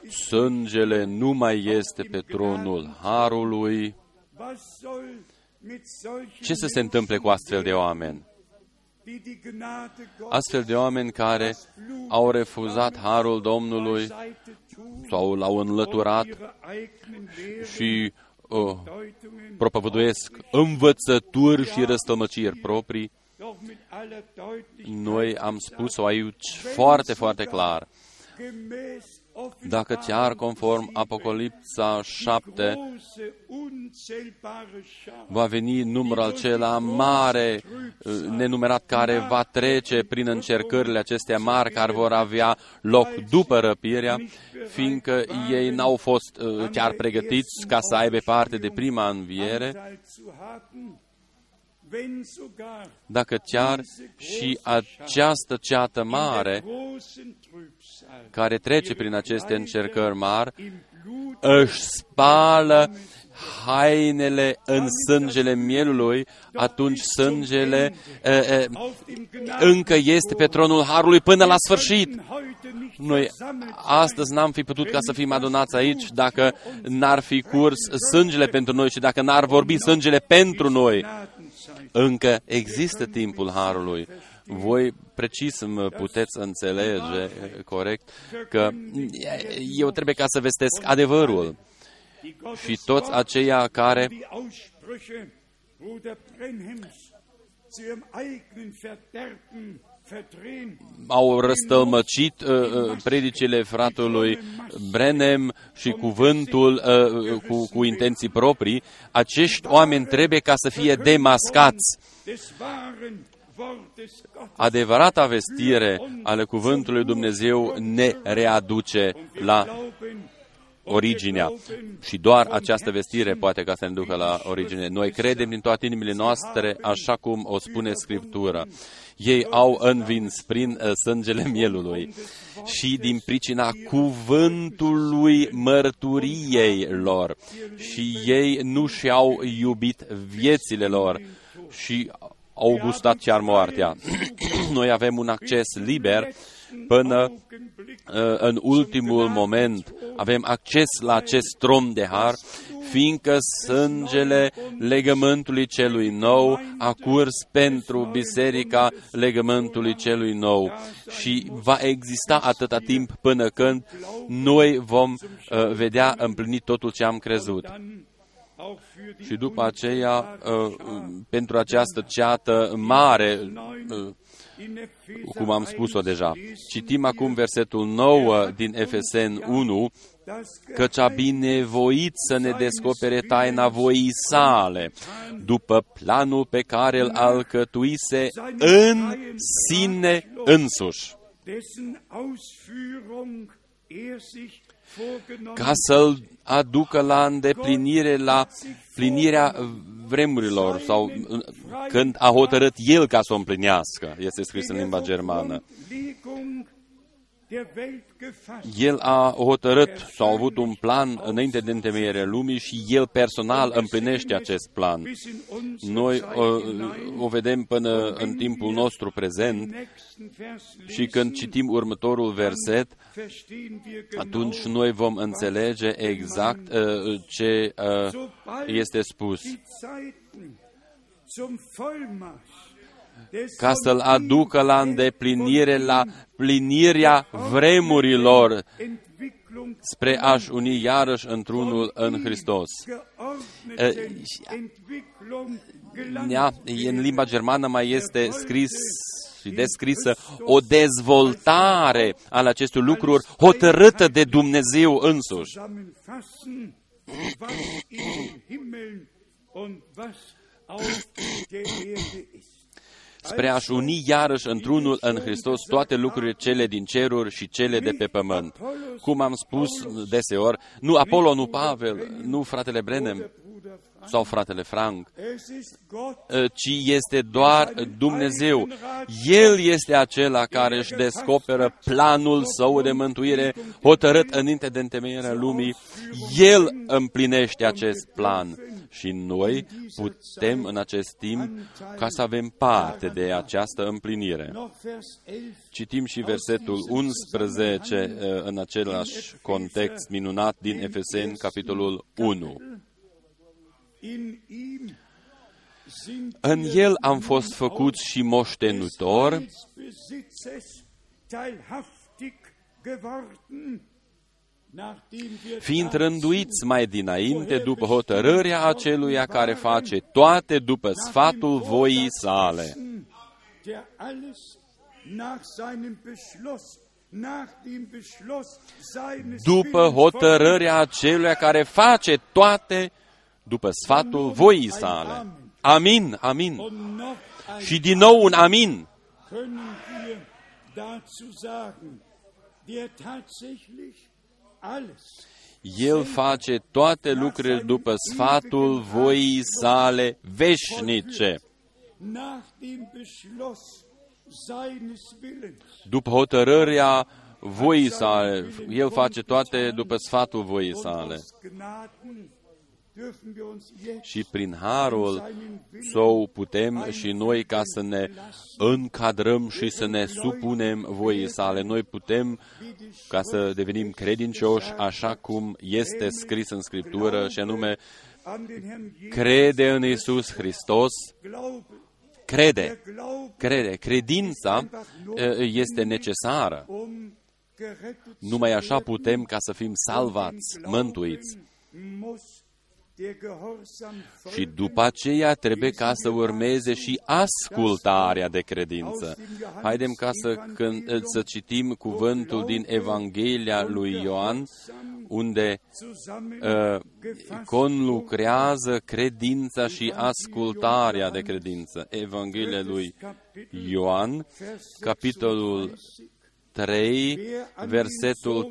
sângele nu mai este pe tronul Harului? Ce să se întâmple cu astfel de oameni? Astfel de oameni care au refuzat harul Domnului sau l-au înlăturat și uh, propovăduiesc învățături și răstămăciri proprii, noi am spus-o aici foarte, foarte clar. Dacă chiar conform Apocalipsa 7 va veni numărul acela mare, nenumerat, care va trece prin încercările acestea mari care vor avea loc după răpirea, fiindcă ei n-au fost uh, chiar pregătiți ca să aibă parte de prima înviere, dacă chiar și această ceată mare care trece prin aceste încercări mari își spală hainele în sângele mielului, atunci sângele e, e, încă este pe tronul Harului până la sfârșit. Noi astăzi n-am fi putut ca să fim adunați aici dacă n-ar fi curs sângele pentru noi și dacă n-ar vorbi sângele pentru noi. Încă există timpul Harului. Voi precis mă puteți înțelege corect că eu trebuie ca să vestesc adevărul. Și toți aceia care au răstălmăcit uh, uh, predicile fratului Brenem și cuvântul uh, cu, cu intenții proprii, acești oameni trebuie ca să fie demascați adevărata vestire ale cuvântului Dumnezeu ne readuce la originea. Și doar această vestire poate ca să ne ducă la origine. Noi credem din toate inimile noastre, așa cum o spune Scriptura. Ei au învins prin uh, sângele mielului și din pricina cuvântului mărturiei lor. Și ei nu și-au iubit viețile lor și au gustat chiar moartea. Noi avem un acces liber până uh, în ultimul moment. Avem acces la acest tron de har, fiindcă sângele legământului celui nou a curs pentru biserica legământului celui nou și va exista atâta timp până când noi vom uh, vedea împlinit totul ce am crezut și după aceea, uh, pentru această ceată mare, uh, cum am spus-o deja. Citim acum versetul 9 din Efesen 1, căci a binevoit să ne descopere taina voii sale, după planul pe care îl alcătuise în sine însuși ca să-l aducă la îndeplinire, la plinirea vremurilor sau când a hotărât el ca să o împlinească, este scris în limba germană. El a hotărât sau a avut un plan înainte de întemeierea lumii și el personal împlinește acest plan. Noi o, o vedem până în timpul nostru prezent și când citim următorul verset, atunci noi vom înțelege exact uh, ce uh, este spus ca să-l aducă la îndeplinire, la plinirea vremurilor, spre a-și uni iarăși într-unul în Hristos. În limba germană mai este scris și descrisă o dezvoltare al acestor lucruri hotărâtă de Dumnezeu însuși spre a-și uni iarăși într-unul în Hristos toate lucrurile cele din ceruri și cele de pe pământ. Cum am spus deseori, nu Apollo, nu Pavel, nu fratele Brenem sau fratele Frank, ci este doar Dumnezeu. El este acela care își descoperă planul său de mântuire hotărât înainte de întemeierea lumii. El împlinește acest plan și noi putem în acest timp ca să avem parte de această împlinire. Citim și versetul 11 uh, în același context minunat din Efeseni, capitolul 1. În el am fost făcuți și moștenutor fiind rânduiți mai dinainte după hotărârea aceluia care face toate după sfatul voii sale. După hotărârea aceluia care face toate după sfatul voii sale. Amin, amin. Și din nou un amin. El face toate lucrurile după sfatul voii sale veșnice. După hotărârea voii sale, El face toate după sfatul voii sale și prin harul său putem și noi ca să ne încadrăm și să ne supunem voii sale. Noi putem ca să devenim credincioși așa cum este scris în Scriptură și anume crede în Isus Hristos, crede, crede. Credința este necesară. Numai așa putem ca să fim salvați, mântuiți. Și după aceea trebuie ca să urmeze și ascultarea de credință. Haidem ca să, când, să citim cuvântul din Evanghelia lui Ioan, unde uh, conlucrează credința și ascultarea de credință. Evanghelia lui Ioan, capitolul 3, versetul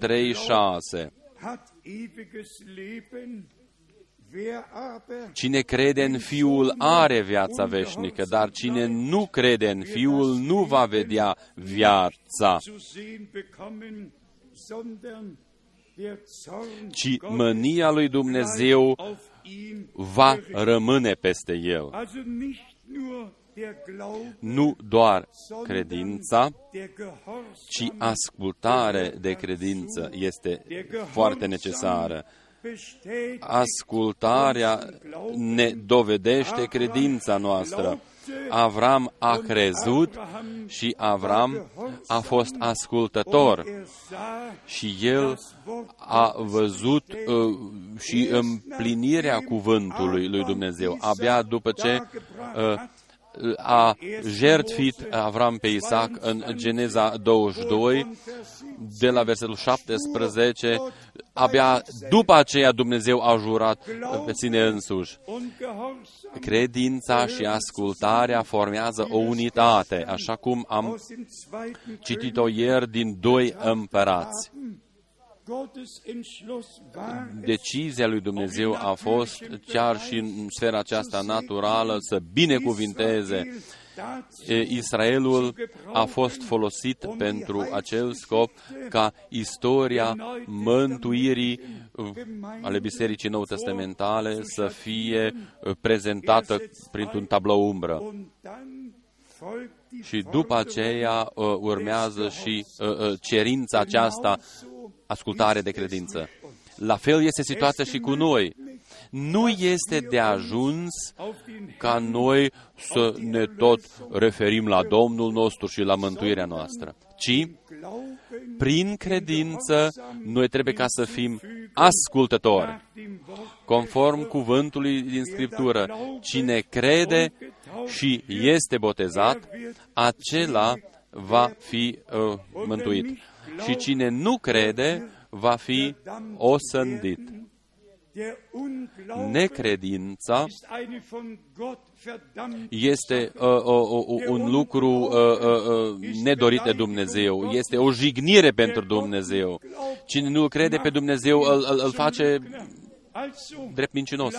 3-6. Cine crede în Fiul are viața veșnică, dar cine nu crede în Fiul nu va vedea viața, ci mânia lui Dumnezeu va rămâne peste el. Nu doar credința, ci ascultare de credință este foarte necesară ascultarea ne dovedește credința noastră. Avram a crezut și Avram a fost ascultător și el a văzut uh, și împlinirea cuvântului lui Dumnezeu. Abia după ce uh, a jertfit Avram pe Isaac în Geneza 22, de la versetul 17, abia după aceea Dumnezeu a jurat pe sine însuși. Credința și ascultarea formează o unitate, așa cum am citit-o ieri din doi împărați. Decizia lui Dumnezeu a fost chiar și în sfera aceasta naturală să binecuvinteze Israelul a fost folosit pentru acel scop ca istoria mântuirii ale Bisericii Nou Testamentale să fie prezentată printr-un tablou umbră. Și după aceea urmează și cerința aceasta ascultare de credință. La fel este situația și cu noi. Nu este de ajuns ca noi să ne tot referim la Domnul nostru și la mântuirea noastră, ci prin credință noi trebuie ca să fim ascultători. Conform cuvântului din Scriptură, cine crede și este botezat, acela va fi uh, mântuit și cine nu crede va fi osândit. Necredința este uh, uh, uh, un lucru uh, uh, uh, nedorit de Dumnezeu, este o jignire pentru Dumnezeu. Cine nu crede pe Dumnezeu îl, îl, îl face drept mincinos.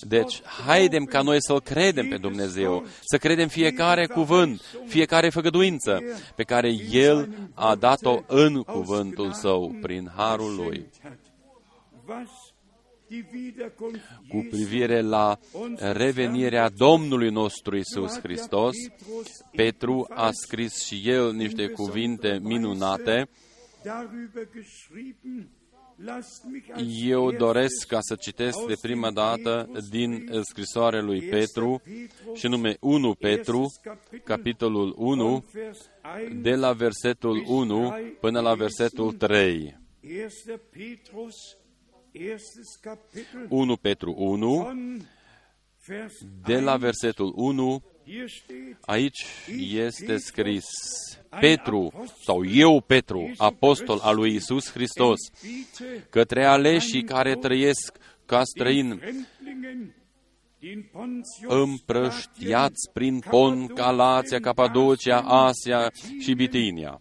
Deci, haidem ca noi să-L credem pe Dumnezeu, să credem fiecare cuvânt, fiecare făgăduință pe care El a dat-o în cuvântul Său, prin harul Lui. Cu privire la revenirea Domnului nostru Isus Hristos, Petru a scris și el niște cuvinte minunate eu doresc ca să citesc de prima dată din scrisoarea lui Petru, și nume 1 Petru, capitolul 1, de la versetul 1 până la versetul 3. 1 Petru 1, de la versetul 1, aici este scris, Petru, sau eu, Petru, apostol al lui Isus Hristos, către aleșii care trăiesc ca străini, împrăștiați prin Pon, Galația, Capadocia, Asia și Bitinia.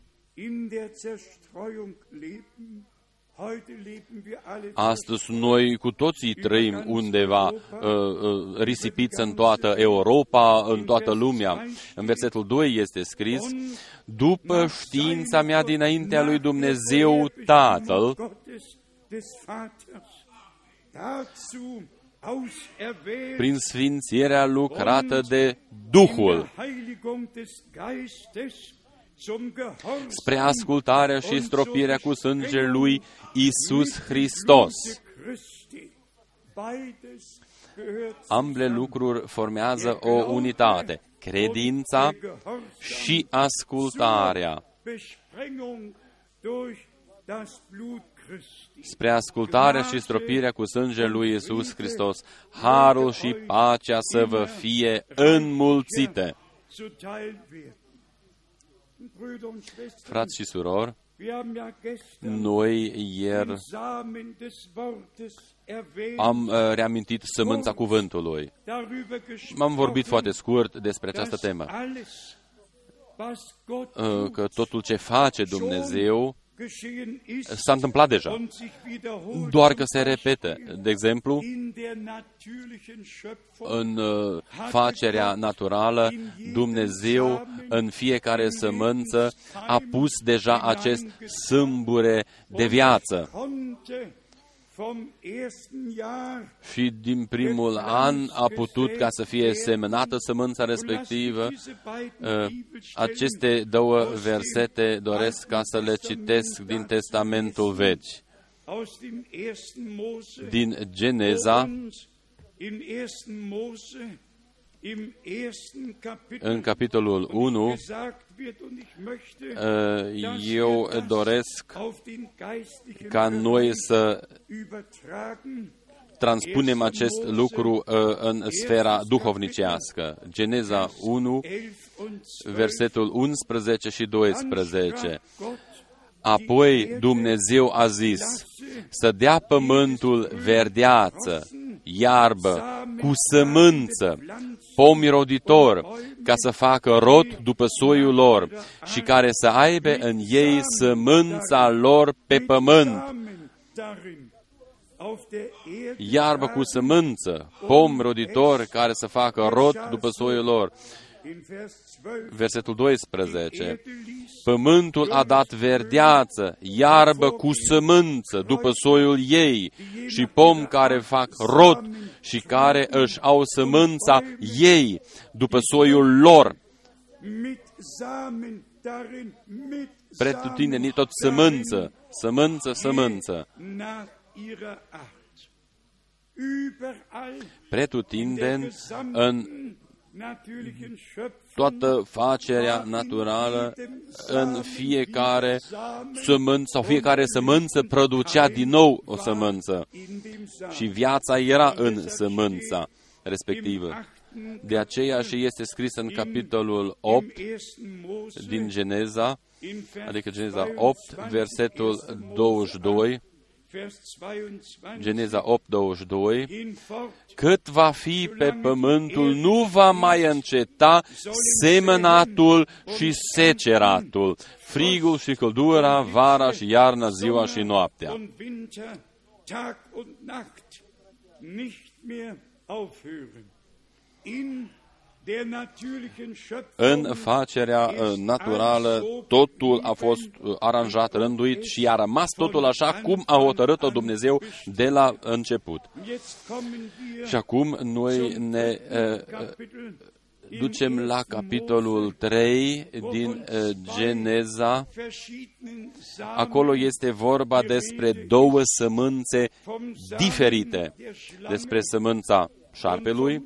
Astăzi noi cu toții trăim undeva uh, uh, risipiți în toată Europa, în toată lumea. În versetul 2 este scris, după știința mea dinaintea lui Dumnezeu Tatăl, prin sfințirea lucrată de Duhul, spre ascultarea și stropirea cu sângele lui Isus Hristos. Ambele lucruri formează o unitate, credința și ascultarea. Spre ascultarea și stropirea cu sângele lui Isus Hristos, harul și pacea să vă fie înmulțite. Frați și surori, noi ieri am uh, reamintit sămânța cuvântului. M-am vorbit foarte scurt despre această temă. Uh, că totul ce face Dumnezeu s-a întâmplat deja, doar că se repete. De exemplu, în uh, facerea naturală, Dumnezeu în fiecare sămânță a pus deja acest sâmbure de viață și din primul an a putut ca să fie semnată sămânța respectivă. Ă, aceste două versete doresc ca să le citesc din Testamentul Vechi. Din Geneza, în capitolul 1, uh, eu doresc ca noi să transpunem acest lucru uh, în sfera duhovnicească. Geneza 1, versetul 11 și 12. Apoi Dumnezeu a zis să dea pământul verdeață, iarbă, cu sămânță, pomi roditor, ca să facă rod după soiul lor și care să aibă în ei sămânța lor pe pământ. Iarbă cu sămânță, pom roditor care să facă rod după soiul lor. Versetul 12. Pământul a dat verdeață, iarbă cu sămânță după soiul ei și pom care fac rod și care își au sămânța ei după soiul lor. Pretutindeni tot sămânță, sămânță, sămânță. Pretutindeni în toată facerea naturală în fiecare sămânță sau fiecare sămânță producea din nou o sămânță și viața era în sămânța respectivă. De aceea și este scris în capitolul 8 din Geneza, adică Geneza 8, versetul 22, Geneza 8, 22, cât va fi pe pământul, nu va mai înceta semănatul și seceratul, frigul și căldura, vara și iarna, ziua și noaptea. În facerea uh, naturală, totul a fost uh, aranjat, rânduit și a rămas totul așa cum a hotărât-o Dumnezeu de la început. Și acum noi ne uh, ducem la capitolul 3 din Geneza. Acolo este vorba despre două sămânțe diferite, despre sămânța șarpelui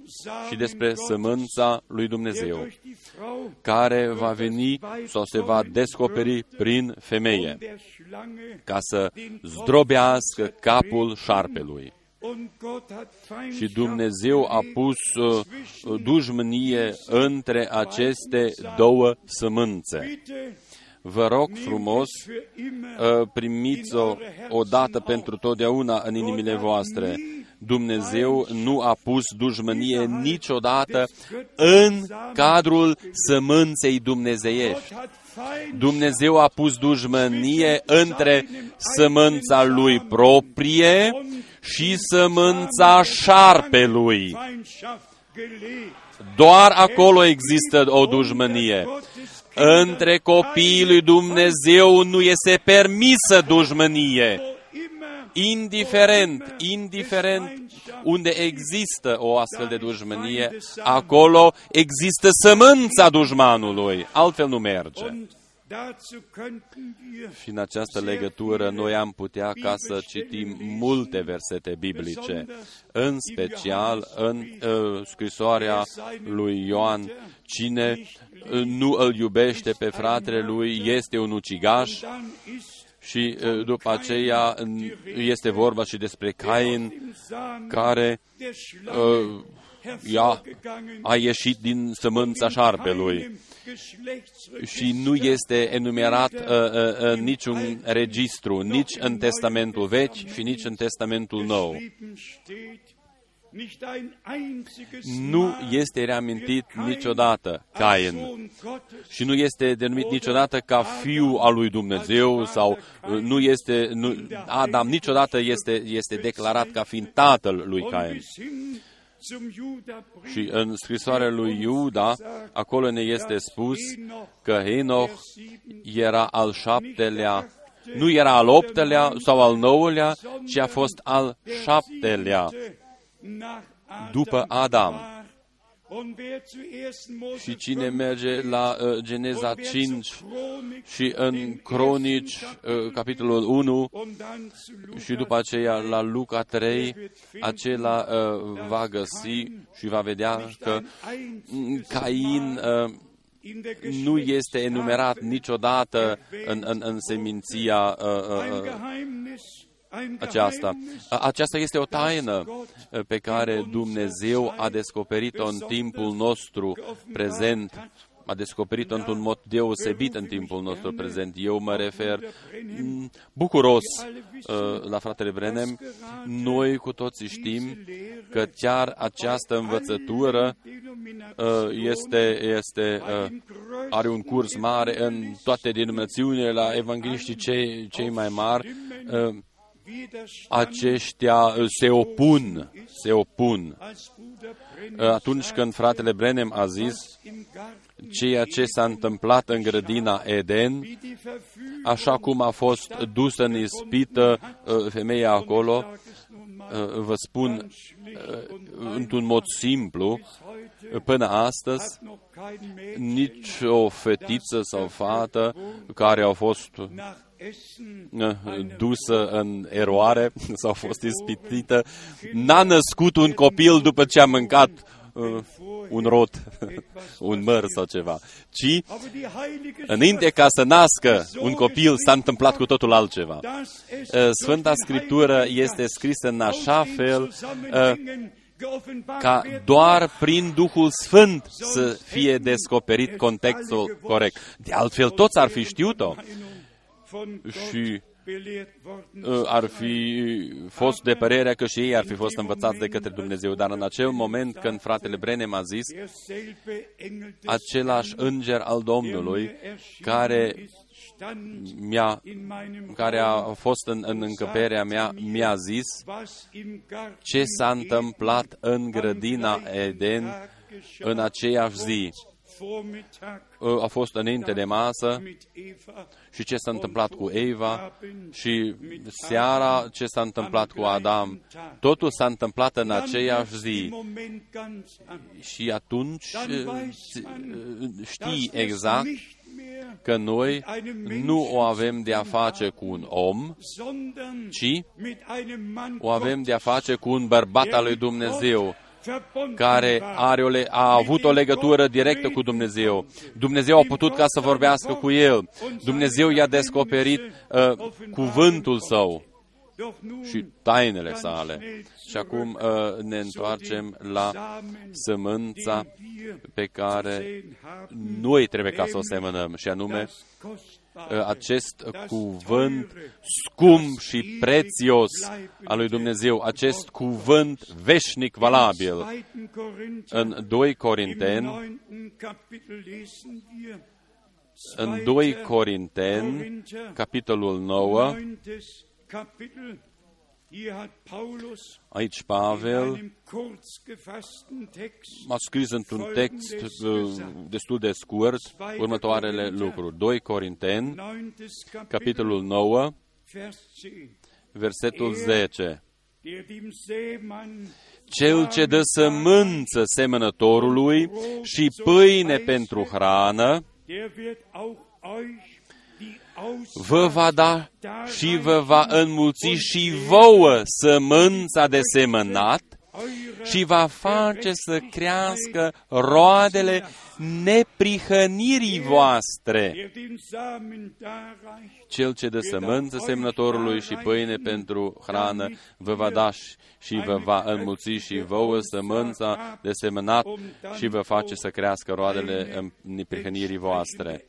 și despre sămânța lui Dumnezeu, care va veni sau se va descoperi prin femeie, ca să zdrobească capul șarpelui. Și Dumnezeu a pus uh, dușmănie între aceste două sămânțe. Vă rog frumos, uh, primiți-o odată pentru totdeauna în inimile voastre Dumnezeu nu a pus dușmănie niciodată în cadrul sămânței dumnezeiești. Dumnezeu a pus dușmănie între sămânța lui proprie și sămânța șarpelui. Doar acolo există o dușmănie. Între copiii lui Dumnezeu nu este permisă dușmănie indiferent, indiferent unde există o astfel de dușmănie, acolo există sămânța dușmanului, altfel nu merge. Și în această legătură noi am putea ca să citim multe versete biblice, în special în uh, scrisoarea lui Ioan, cine uh, nu îl iubește pe fratele lui este un ucigaș și după aceea este vorba și despre Cain, care uh, ea a ieșit din sămânța șarpelui. Și nu este enumerat uh, uh, în niciun registru, nici în Testamentul Vechi și nici în Testamentul Nou nu este reamintit niciodată Cain și nu este denumit niciodată ca fiu al lui Dumnezeu sau uh, nu este, nu, Adam niciodată este, este declarat ca fiind tatăl lui Cain. Și în scrisoarea lui Iuda, acolo ne este spus că Henoch era al șaptelea, nu era al optelea sau al nouălea, ci a fost al șaptelea după Adam. Și cine merge la uh, Geneza 5 și în Cronici, uh, capitolul 1, și după aceea la Luca 3, acela uh, va găsi și va vedea că Cain uh, nu este enumerat niciodată în, în, în seminția uh, uh, aceasta. Aceasta este o taină pe care Dumnezeu a descoperit-o în timpul nostru prezent a descoperit într-un mod deosebit în timpul nostru prezent. Eu mă refer mm, bucuros uh, la fratele Brenem. Noi cu toții știm că chiar această învățătură uh, este, este, uh, are un curs mare în toate denominațiunile, la evangeliștii cei, cei mai mari aceștia se opun, se opun. Atunci când fratele Brenem a zis ceea ce s-a întâmplat în grădina Eden, așa cum a fost dusă în ispită uh, femeia acolo, uh, vă spun uh, într-un mod simplu, până astăzi, nici o fetiță sau fată care au fost dusă în eroare sau a fost ispitită, n-a născut un copil după ce a mâncat uh, un rot, un măr sau ceva, ci înainte ca să nască un copil s-a întâmplat cu totul altceva. Uh, Sfânta Scriptură este scrisă în așa fel uh, ca doar prin Duhul Sfânt să fie descoperit contextul corect. De altfel, toți ar fi știut-o și uh, ar fi fost de părerea că și ei ar fi fost învățați de către Dumnezeu. Dar în acel moment când fratele Brenem a zis, același înger al Domnului care mi-a, care a fost în, în încăperea mea, mi-a zis ce s-a întâmplat în grădina Eden în aceeași zi. A fost înainte de masă și ce s-a întâmplat cu Eva și seara ce s-a întâmplat cu Adam. Totul s-a întâmplat în aceeași zi. Și atunci știi exact că noi nu o avem de a face cu un om, ci o avem de a face cu un bărbat al lui Dumnezeu, care are o le- a avut o legătură directă cu Dumnezeu. Dumnezeu a putut ca să vorbească cu el. Dumnezeu i-a descoperit uh, cuvântul său și tainele sale. Și acum uh, ne întoarcem la sămânța pe care noi trebuie ca să o semănăm, și anume uh, acest cuvânt scump și prețios al lui Dumnezeu, acest cuvânt veșnic valabil. În 2 Corinteni, în 2 Corinteni, capitolul 9, Aici Pavel a scris într-un text uh, destul de scurt următoarele lucruri. 2 Corinteni, capitolul 9, versetul 10. Cel ce dă sămânță semănătorului și pâine pentru hrană, vă va da și vă va înmulți și vouă sămânța de semănat și va face să crească roadele neprihănirii voastre. Cel ce dă sămânță semnătorului și pâine pentru hrană vă va da și vă va înmulți și vouă sămânța de semănat și vă face să crească roadele în neprihănirii voastre.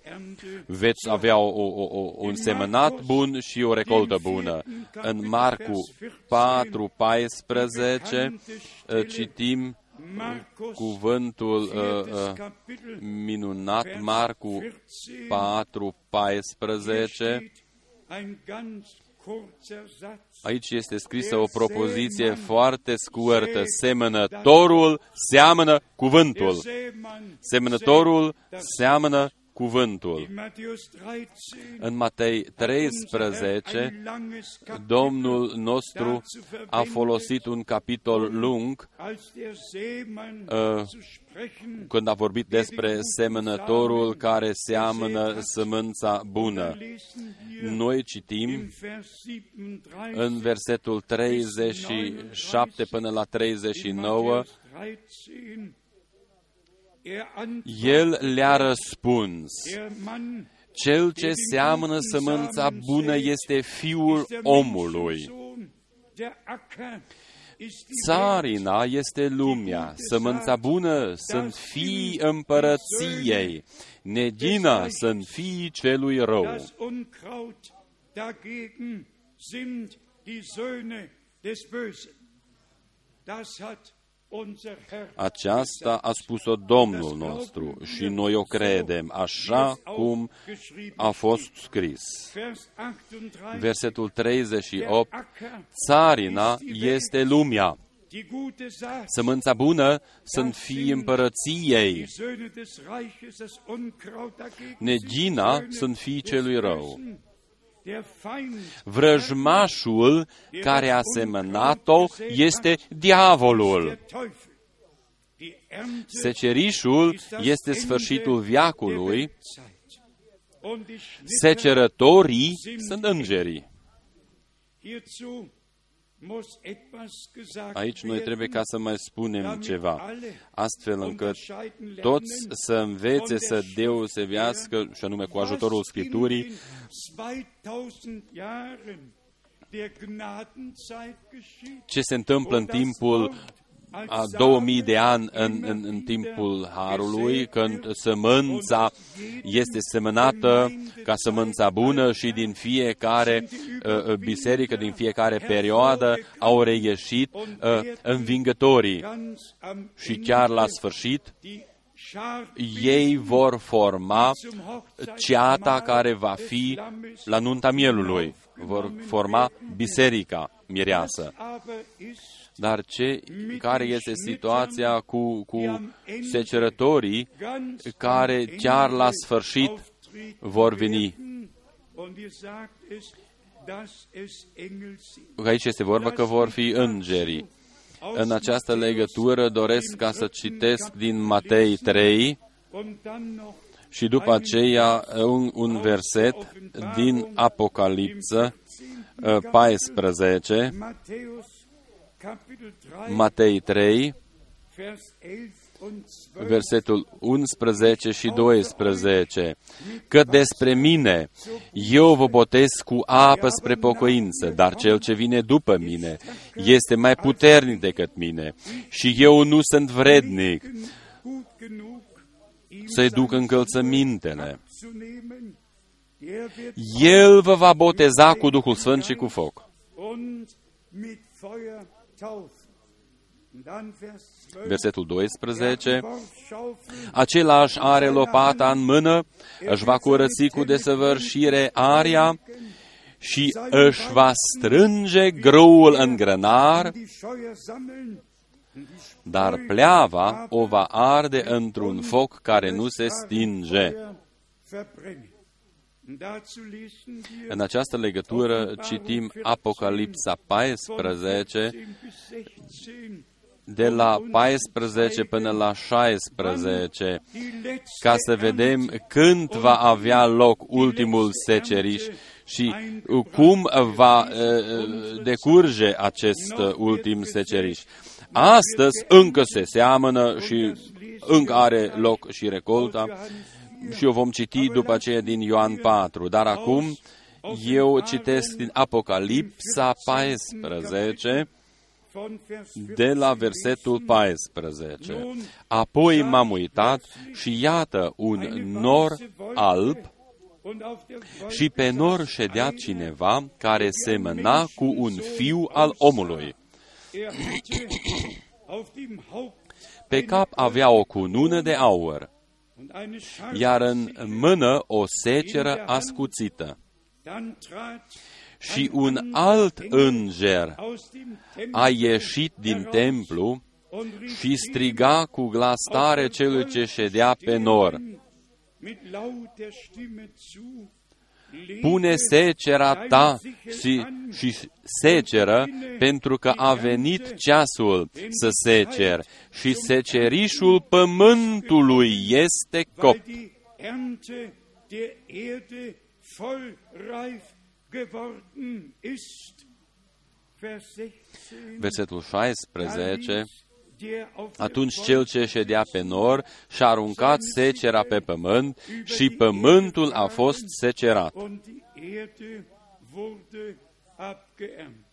Veți avea o, o, o, un semănat bun și o recoltă bună. În Marcu 4, 14 citim cuvântul uh, uh, minunat, Marcu 4, 14. Aici este scrisă o propoziție foarte scurtă. Semănătorul seamănă cuvântul. Semănătorul seamănă cuvântul. În Matei 13, Domnul nostru a folosit un capitol lung uh, când a vorbit despre semănătorul care seamănă sămânța bună. Noi citim în versetul 37 până la 39 el le-a răspuns, cel ce seamănă sămânța bună este fiul omului. Țarina este lumea, sămânța bună sunt fii împărăției, negina sunt fii celui rău. Das Unkraut dagegen sind die Söhne des Bösen. Das hat unser Herr Aceasta a spus-o Domnul nostru și noi o credem, așa cum a fost scris. Vers 38. Versetul 38, țarina este lumea, Die gute Saat, sămânța bună sunt fii împărăției, die Söhne des Reiches, das Unkraut dagegen negina sind die sunt Söhne fii des celui rău. Bösen. Der Feind Vrăjmașul care a semănat-o este diavolul. der Teufel. Die Ernte Secerișul ist das este Ende sfârșitul der viacului, Weltzeit. Und die Schnitter secerătorii sunt îngerii. Aici noi werden, trebuie ca să mai spunem damit ceva, alle astfel încât unterscheiden lernen toți să învețe să deosebească, și anume cu ajutorul was in Scripturii, den 2000 Jahren der Gnadenzeit geschieht. ce se întâmplă în timpul a 2000 de ani în, în, în timpul Harului, când sămânța este semănată ca sămânța bună și din fiecare uh, uh, biserică, din fiecare perioadă, au reieșit uh, învingătorii. Ganz am Și Ende chiar la sfârșit, die Schar ei vor forma zum Hochzeitsmahl ceata care va des fi Lammes la nunta mielului. Vor forma biserica mireasă. Aber ist Dar ce, care este situația cu, cu secerătorii ganz care am chiar la Ende sfârșit auftreten vor veni? werden. Und ihr sagt es, dass es Engel sind. Aici este vorba că vor fi îngerii. În această legătură doresc ca să citesc din Matei 3 Und dann noch și după aceea un, un verset din Apocalipsă uh, 14, Matthäus Kapitel 3, Matei 3, Vers 11 und 12. versetul 11 și 12, că despre mine eu vă botez cu apă spre pocăință, dar cel ce vine după mine este mai puternic decât mine și eu nu sunt vrednic Gut genug, ihm să-i duc sein încălțămintele. zu nehmen. Der wird El vă va boteza cu Duhul Sfânt și cu foc. Und mit Feuer taufen. Und dann Vers 12. Versetul 12, Worfschaufel același are lopata în mână, își va curăți cu desăvârșire aria și își va strânge grâul în grănar, die Scheuer sammeln und die dar pleava o va arde într-un foc care nu se stinge. În această legătură citim Apocalipsa 14, 14 bis 16 de la 14 până la 16, die letzte ca să vedem când va avea loc ultimul seceriș și cum va uh, decurge acest uh, ultim seceriș. Astăzi încă se seamănă și încă are loc și recolta și o vom citi după aceea din Ioan 4. Dar acum eu citesc din Apocalipsa 14, von Vers de la versetul 14. Apoi m-am uitat și iată un nor alb und auf der Wolke și pe nor ședea cineva care semăna cu un fiu al omului. er hatte auf dem Haupt Pe cap avea o cunună de aur, und eine Schale. Iar în mână o seceră ascuțită. Dann trat Și un alt înger aus dem Tempel a ieșit din templu und rief și striga cu glas tare celui ce ședea pe nor. Pune secera ta și, și seceră, pentru că a venit ceasul să secer și secerișul pământului este weil copt. die Ernte der Erde voll reif geworden ist. Vers 16. Versetul Da 16. Ließ der auf der Atunci Wolke cel ce ședea pe nor și-a aruncat secera pe pământ și pământul a fost secerat. und die Erde wurde abgeerntet.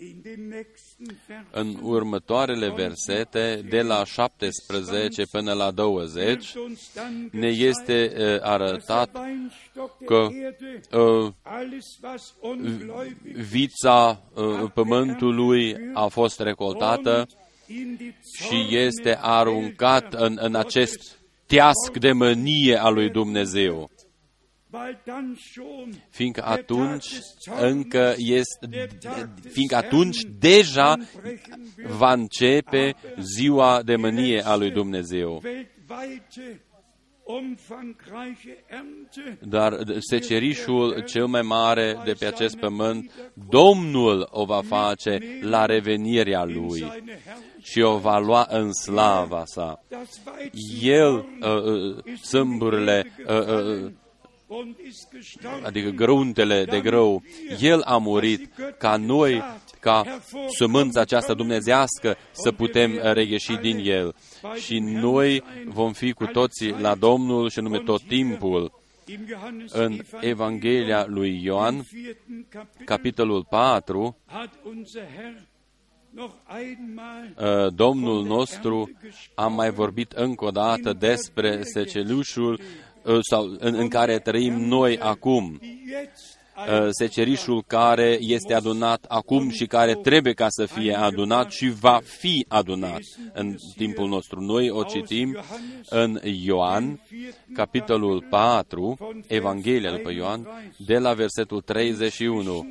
In den nächsten În Versen următoarele versete, de la 17 până la 20, wird uns dann ne gezeigt, este uh, dass der arătat Weinstock der că Erde uh, alles, was ungläubig vița uh, pământului a fost recoltată in die și este aruncat în, în acest teasc de mânie a lui Dumnezeu. weil dann schon Fiindcă atunci încă este, fiindcă atunci deja va începe ziua de mânie a lui Dumnezeu. Weltweite umfangreiche Ernte Dar secerișul cel mai mare de pe acest pământ, Domnul o va face la revenirea lui seine Herrlichkeit. și o va lua în slava sa. Das El, Weizenkorn uh, uh, ist sâmburile, in die Erde uh, uh, gefallen und ist gestorben. adică grâuntele de grâu, El a murit ca noi, ca sămânța aceasta dumnezească, să putem regheși din El. Și noi vom fi cu toții la Domnul și nume tot timpul. Im Johannes În Evanghelia lui Ioan, capitolul 4, hat unser Herr noch einmal uh, Domnul nostru a mai vorbit încă o dată despre secelușul uh, sau în, în care trăim noi acum. Die jetzt Uh, secerișul care este adunat acum și care trebuie ca să fie adunat și va fi adunat în timpul nostru. Noi o citim în Ioan, capitolul 4, Evanghelia după Ioan, de la versetul 31.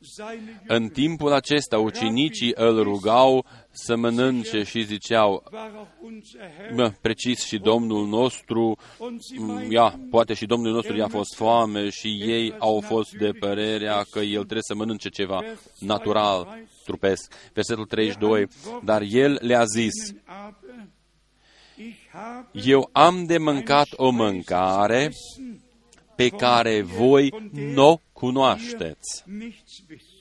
Baten ihn seine În timpul acesta, ucenicii îl rugau să mănânce și ziceau, war auch unser Herr Bă, precis și Domnul nostru, und sie m, meinten, ia, poate și Domnul nostru i-a fost foame și ei au fost de părerea că el trebuie să mănânce ceva natural, trupesc. Versetul 32, dar el le-a zis, aber ich habe eu am de mâncat o mâncare pe care voi nu o cunoașteți. nichts wisst.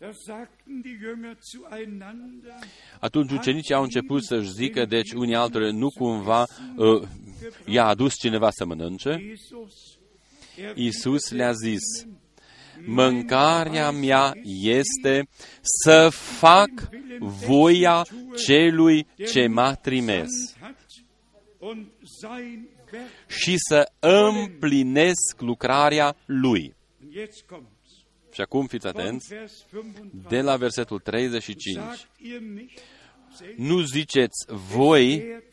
Da sagten die Jünger zueinander, Atunci ucenicii au început să-și zică, deci unii altora, nu cumva uh, i-a adus cineva să mănânce? Jesus, er Iisus le-a zis, mâncarea mea este să fac voia celui ce m-a trimis hat und sein Werk. și să împlinesc lucrarea lui. Und jetzt kommt's. Și acum fiți Von atenți, Vers 35. de la versetul 35. Sagt ihr nicht, seht, Nu ziceți voi währt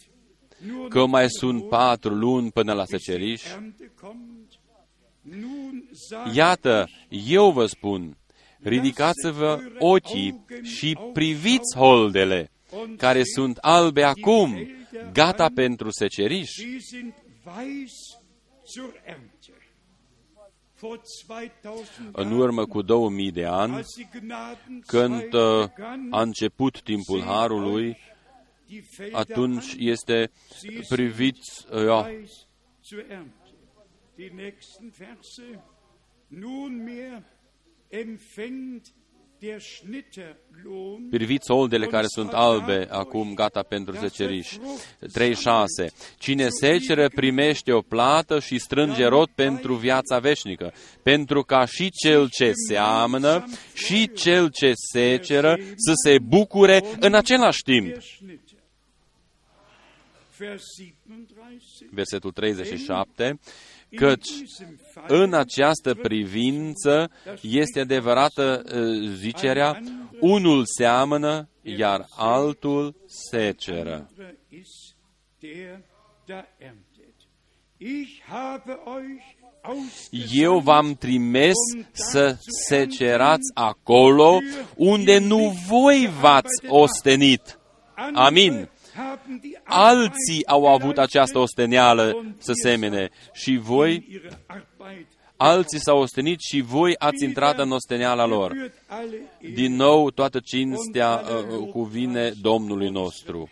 nur că noch mai ein sunt Brot, patru luni până la bis die seceriș? Ernte kommt? Nun sage Iată, ich, eu vă spun, ridicați-vă ochii și priviți holdele, care sunt albe acum, gata pentru seceriș. Sie sind weiß zur Ernte. Vor 2000 În urmă cu 2000 de ani, als die Gnadenzeit când uh, begann, a început timpul Harului, die Felder atunci an, este priviți, uh, ja, weiß zur Ernte. Die nächsten Verse. Nunmehr empfängt der Schnitter Lohn priviți holdele care sunt albe, acum gata pentru seceriș. 36. Cine seceră primește o plată și strânge rod pentru viața veșnică, pentru ca și cel ce seamănă și cel ce seceră să se bucure în același timp. der Schnitter. Vers 37. Versetul 37. In Căci diesem Fall în această privință este adevărată uh, zicerea, unul seamănă, iar altul seceră. andere ist, der da erntet. Ich habe euch Eu v-am trimis să secerați acolo unde nu voi v-ați ostenit. Amin. Alții au avut această osteneală să semene și voi, alții s-au ostenit și voi ați intrat în osteneala lor. Din nou, toată cinstea uh, cuvine Domnului nostru.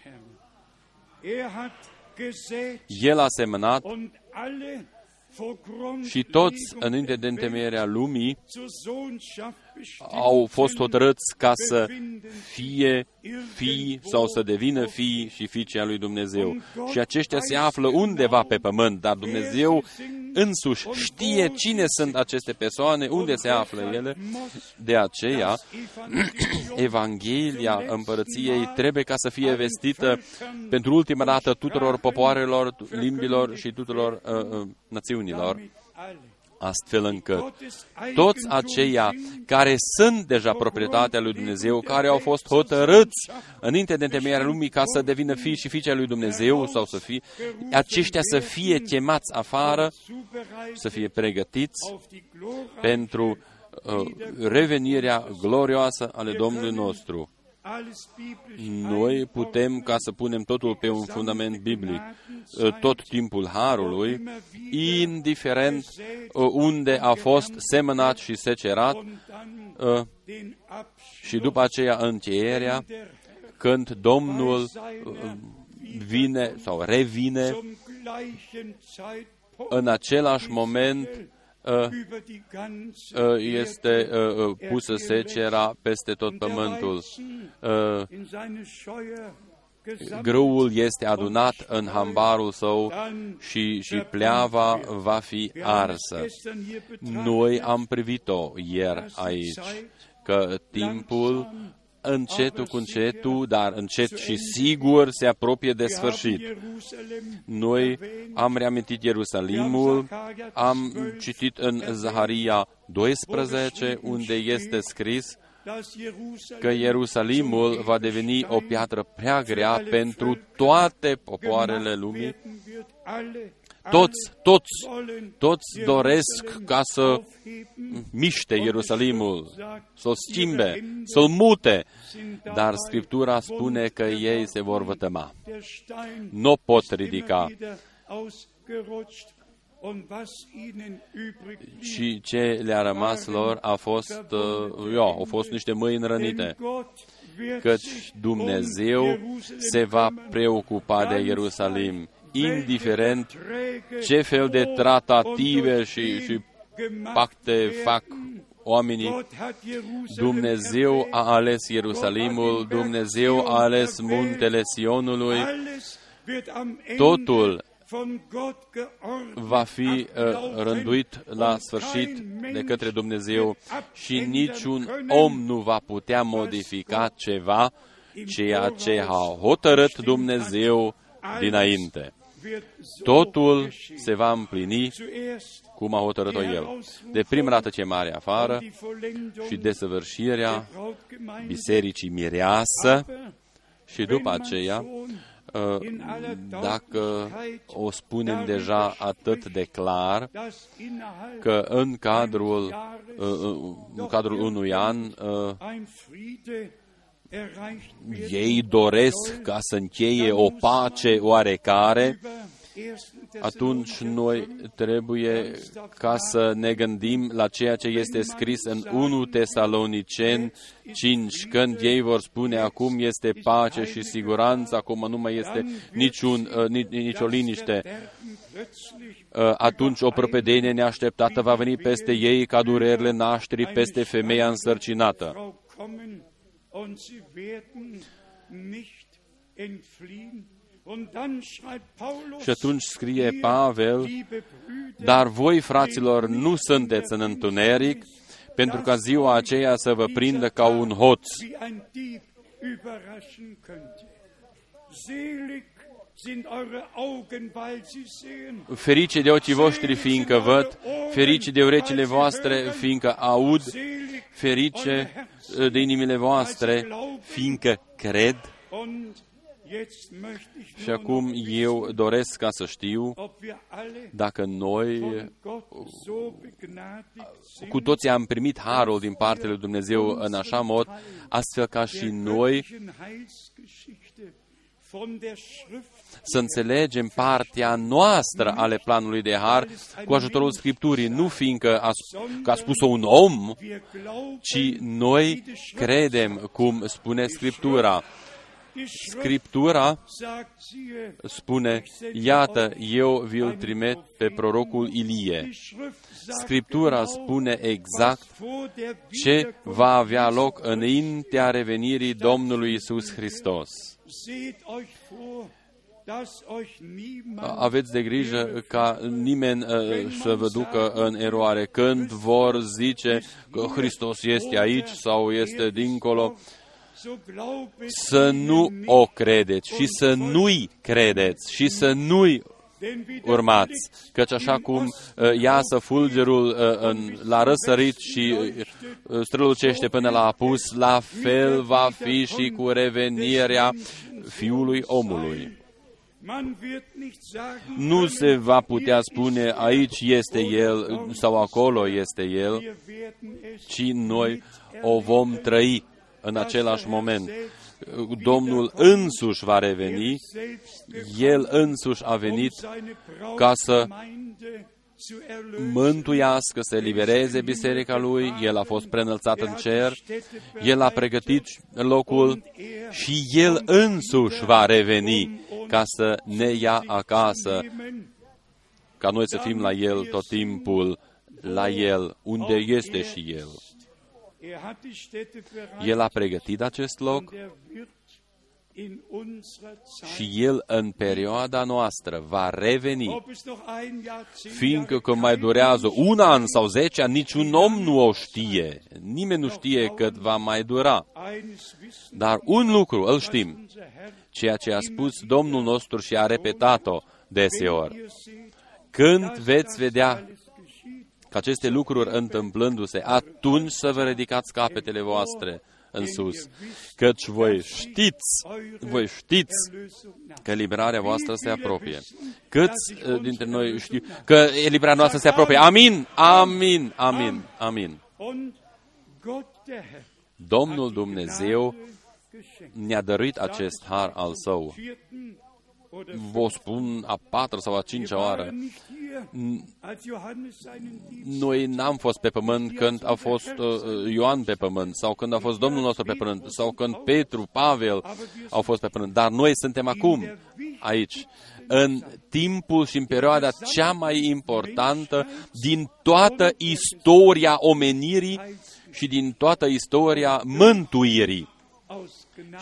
El a semănat și toți, înainte de întemeierea lumii, au fost hotărâți ca să fie fii sau să devină fii și fiice a lui Dumnezeu. Și aceștia se află undeva pe pământ, dar Dumnezeu însuși știe cine sunt aceste persoane, unde se află ele. De aceea, Evanghelia Împărăției trebuie ca să fie vestită pentru ultima dată tuturor popoarelor, limbilor și tuturor uh, uh, națiunilor astfel încât toți aceia care sunt deja proprietatea lui Dumnezeu, care au fost hotărâți înainte de întemeierea lumii ca să devină fii și fiice lui Dumnezeu sau să fie, aceștia să fie chemați afară, să fie pregătiți pentru uh, revenirea glorioasă ale Domnului nostru. Noi putem ca să punem totul pe un fundament biblic, uh, tot timpul Harului, indiferent uh, unde a fost semănat și secerat, uh, și după aceea încheierea, când Domnul vine sau revine în același moment Uh, uh, este uh, pusă secera peste tot pământul. Grâul este adunat în hambarul său și, și pleava va fi arsă. Noi am privit-o ieri aici, că timpul încetul cu încetul, dar încet și sigur se apropie de sfârșit. Noi am reamintit Ierusalimul, am citit în Zaharia 12, unde este scris că Ierusalimul va deveni o piatră prea grea pentru toate popoarele lumii toți, toți, toți doresc ca să miște Ierusalimul, să-l schimbe, să-l mute, dar Scriptura spune că ei se vor vătăma. Nu pot ridica. Și ce le-a rămas lor a fost, uh, eu, au fost niște mâini rănite. căci Dumnezeu se va preocupa de Ierusalim indiferent ce fel de tratative și, și pacte fac oamenii. Dumnezeu a ales Ierusalimul, Dumnezeu a ales muntele Sionului, totul va fi uh, rânduit la sfârșit de către Dumnezeu și niciun om nu va putea modifica ceva ceea ce a hotărât Dumnezeu dinainte totul se va împlini cum a hotărât-o El. De prima dată ce mare afară și desăvârșirea bisericii mireasă și după aceea, ă, dacă o spunem deja atât de clar că în cadrul, ă, ă, în cadrul unui an ei doresc ca să încheie o pace oarecare, atunci noi trebuie ca să ne gândim la ceea ce este scris în 1 Tesalonicen 5, când ei vor spune acum este pace și siguranță, acum nu mai este niciun, uh, nicio liniște. Uh, atunci o prăpedenie neașteptată va veni peste ei ca durerile nașterii peste femeia însărcinată und sie werden nicht entfliehen. Și atunci scrie Pavel, dar voi, fraților, nu sunteți în întuneric, pentru ca ziua aceea să vă prindă ca un hoț. Ferice de ochii voștri, fiindcă văd, ferice de urechile voastre, fiindcă aud, ferice de inimile voastre, fiindcă cred. Și acum eu doresc ca să știu dacă noi cu toții am primit harul din partea lui Dumnezeu în așa mod, astfel ca și noi să înțelegem partea noastră ale planului de har cu ajutorul Scripturii, nu fiindcă a, că a spus-o un om, ci noi credem cum spune Scriptura Scriptura spune, iată, eu vi-l trimit pe prorocul Ilie. Scriptura spune exact ce va avea loc înaintea revenirii Domnului Isus Hristos. Aveți de grijă ca nimeni uh, să vă ducă în eroare. Când vor zice că Hristos este aici sau este dincolo, să nu o credeți și să nu-i credeți și să nu-i urmați, căci așa cum uh, iasă fulgerul uh, în, la răsărit și uh, strălucește până la apus, la fel va fi și cu revenirea Fiului omului. Nu se va putea spune aici este El sau acolo este El, ci noi o vom trăi în același moment. Domnul însuși va reveni, El însuși a venit ca să mântuiască, să elibereze biserica lui, El a fost preînălțat în cer, El a pregătit locul și El însuși va reveni ca să ne ia acasă, ca noi să fim la El tot timpul, la El, unde este și El. El a pregătit acest loc și El în perioada noastră va reveni, fiindcă că mai durează un an sau zece ani, niciun om nu o știe, nimeni nu știe cât va mai dura. Dar un lucru îl știm, ceea ce a spus Domnul nostru și a repetat-o deseori. Când veți vedea că aceste lucruri întâmplându-se, atunci să vă ridicați capetele voastre în sus, căci voi știți, voi știți că eliberarea voastră se apropie. Câți uh, dintre noi știu că eliberarea noastră se apropie? Amin, amin, amin, amin. Domnul Dumnezeu ne-a dăruit acest har al său vă spun a patra sau a cincea oară, noi n-am fost pe pământ când a fost uh, Ioan pe pământ, sau când a fost Domnul nostru pe pământ, sau când Petru, Pavel au fost pe pământ, dar noi suntem acum aici, în timpul și în perioada cea mai importantă din toată istoria omenirii și din toată istoria mântuirii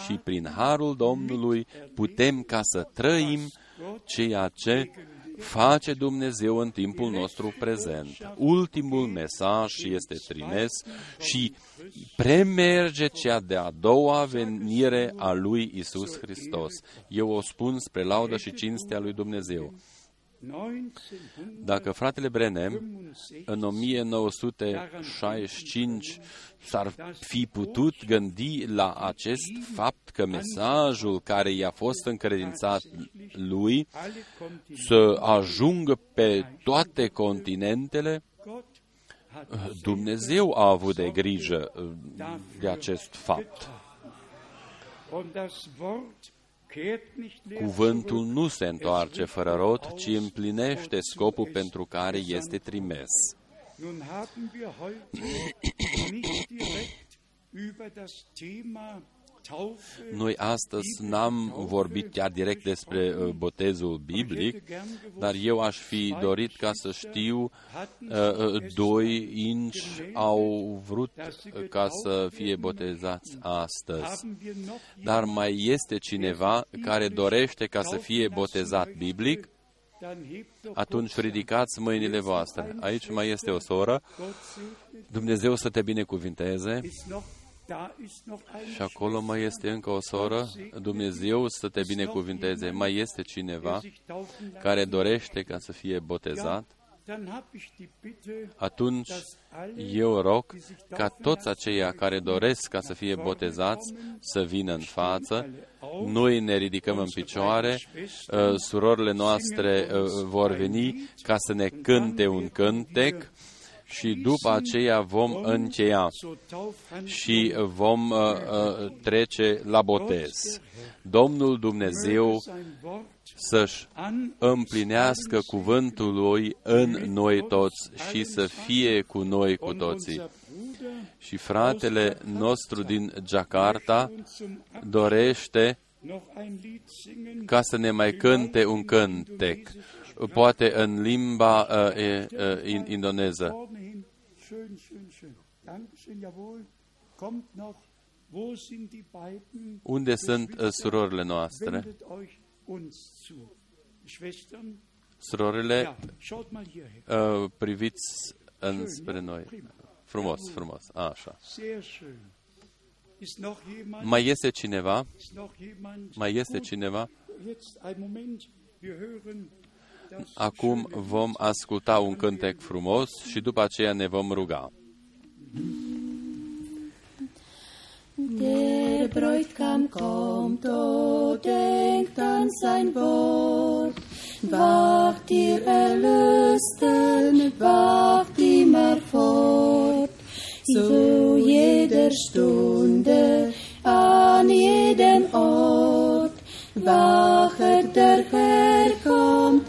și prin harul Domnului putem ca să trăim ceea ce face Dumnezeu în timpul nostru prezent. Ultimul mesaj este trimis și premerge cea de-a doua venire a lui Isus Hristos. Eu o spun spre laudă și cinstea lui Dumnezeu. Dacă fratele Brenem în 1965 s-ar fi putut gândi la acest fapt că mesajul care i-a fost încredințat lui să ajungă pe toate continentele, Dumnezeu a avut de grijă de acest fapt. Cuvântul nu se întoarce fără rot, ci împlinește scopul pentru care este trimis. Noi astăzi n-am vorbit chiar direct despre uh, botezul biblic, dar eu aș fi dorit ca să știu, uh, uh, doi inci au vrut ca să fie botezați astăzi. Dar mai este cineva care dorește ca să fie botezat biblic? atunci ridicați mâinile voastre. Aici mai este o soră. Dumnezeu să te binecuvinteze. Și acolo mai este încă o soră. Dumnezeu să te binecuvinteze. Mai este cineva care dorește ca să fie botezat? Atunci eu rog ca toți aceia care doresc ca să fie botezați să vină în față. Noi ne ridicăm în picioare, uh, surorile noastre uh, vor veni ca să ne cânte un cântec și după aceea vom încheia și vom uh, uh, trece la botez. Domnul Dumnezeu să-și împlinească cuvântul lui în noi toți și să fie cu noi cu toții. Și fratele nostru din Jakarta dorește noch ein Lied singen. ca să ne mai cânte un cântec, poate în limba uh, e, uh, in, indoneză. Vorne hin. Schön, schön, schön. Dankeschön, jawohl. Kommt noch. Wo sind die beiden? Unde sunt uh, Geschwister? surorile noastre? Wendet euch uns zu. Schwestern, Surorile, ja, schaut mal hierher. uh, priviți înspre noi. Frumos, frumos. Așa. Sehr schön. Ist noch jemand? Mai este cineva? Ist noch jemand? Mai este Gut, cineva? Jetzt ein Moment. Wir hören das Acum schöne vom asculta un cântec frumos și după aceea ne vom ruga. Der Bräutigam kommt, oh, denkt an sein Wort. Wacht ihr Erlösten, wacht immer fort. Zu jeder Stunde, an jedem Ort. Wachet, der Herr kommt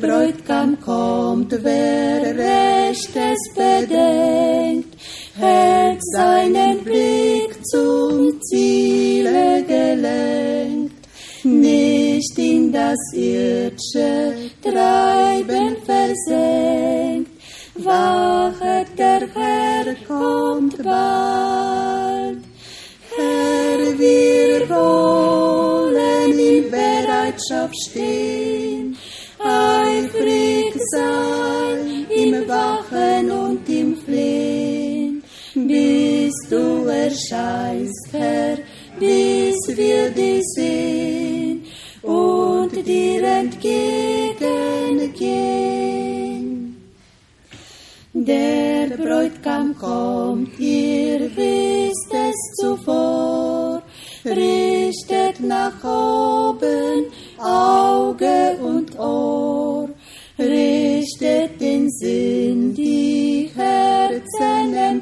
Bräutigam kommt, wer Rechtes bedenkt, hält seinen Blick zum Ziele gelenkt, nicht in das irdische Treiben versenkt. Wachet, der Herr kommt bald. Herr, wir wollen in Bereitschaft stehen, sein im Wachen und im Flehen, bis du erscheinst, Herr, bis wir dich sehen und dir entgegengehen. Der Bräutigam kommt, ihr wisst es zuvor, richtet nach oben Auge und Ohr,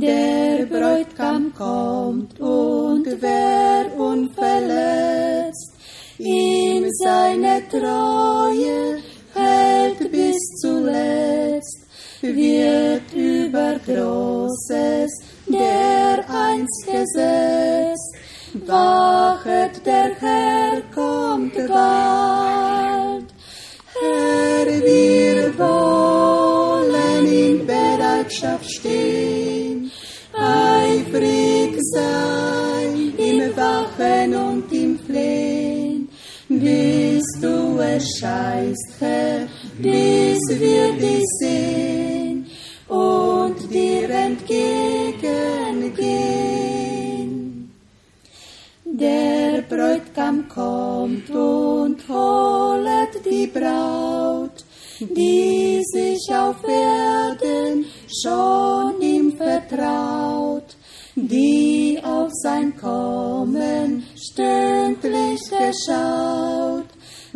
Der Bräutigam kommt und wer unverletzt ihm seine Treue hält bis zuletzt, wird über Großes der einst gesetzt. Wachet, der Herr kommt bald. Herr, wir wollen in Bereitschaft stehen, du erscheinst, Herr, bis wir dich sehen und dir entgegengehen. Der Bräutigam kommt und holet die Braut, die sich auf Erden schon ihm vertraut, die auf sein Kommen stündlich geschaut.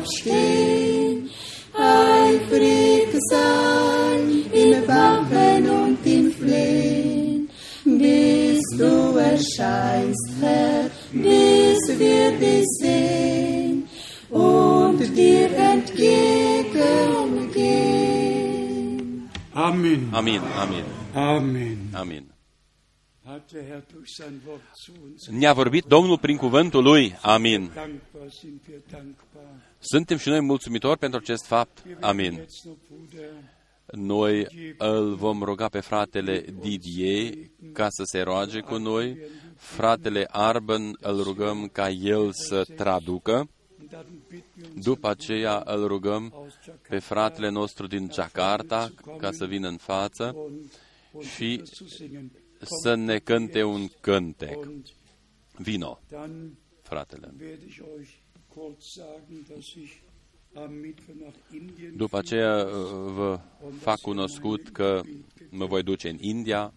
aufstehen, eifrig sein im Wachen und im Flehen, bis du erscheinst, Herr, bis wir dich sehen und dir entgegengehen. Amen. Amen. Amen. Amen. Amen. Ne-a vorbit Domnul prin cuvântul lui. Amin. Suntem și noi mulțumitori pentru acest fapt. Wir werden Amin. jetzt noch Bruder Noi îl vom ruga pe fratele Didier ca să se roage cu noi. Fratele Arben îl rugăm ca el să traducă. und dann bitten wir uns După aceea îl rugăm aus pe Jakarta fratele nostru din Jakarta ca să vină în față und, und și etwas zu singen. să ne cânte un cântec. Und Vino, dann fratele. Werde ich euch kurz sagen, dass ich am Mittwoch nach Indien După aceea uh, vă fac cunoscut că mă voi duce în India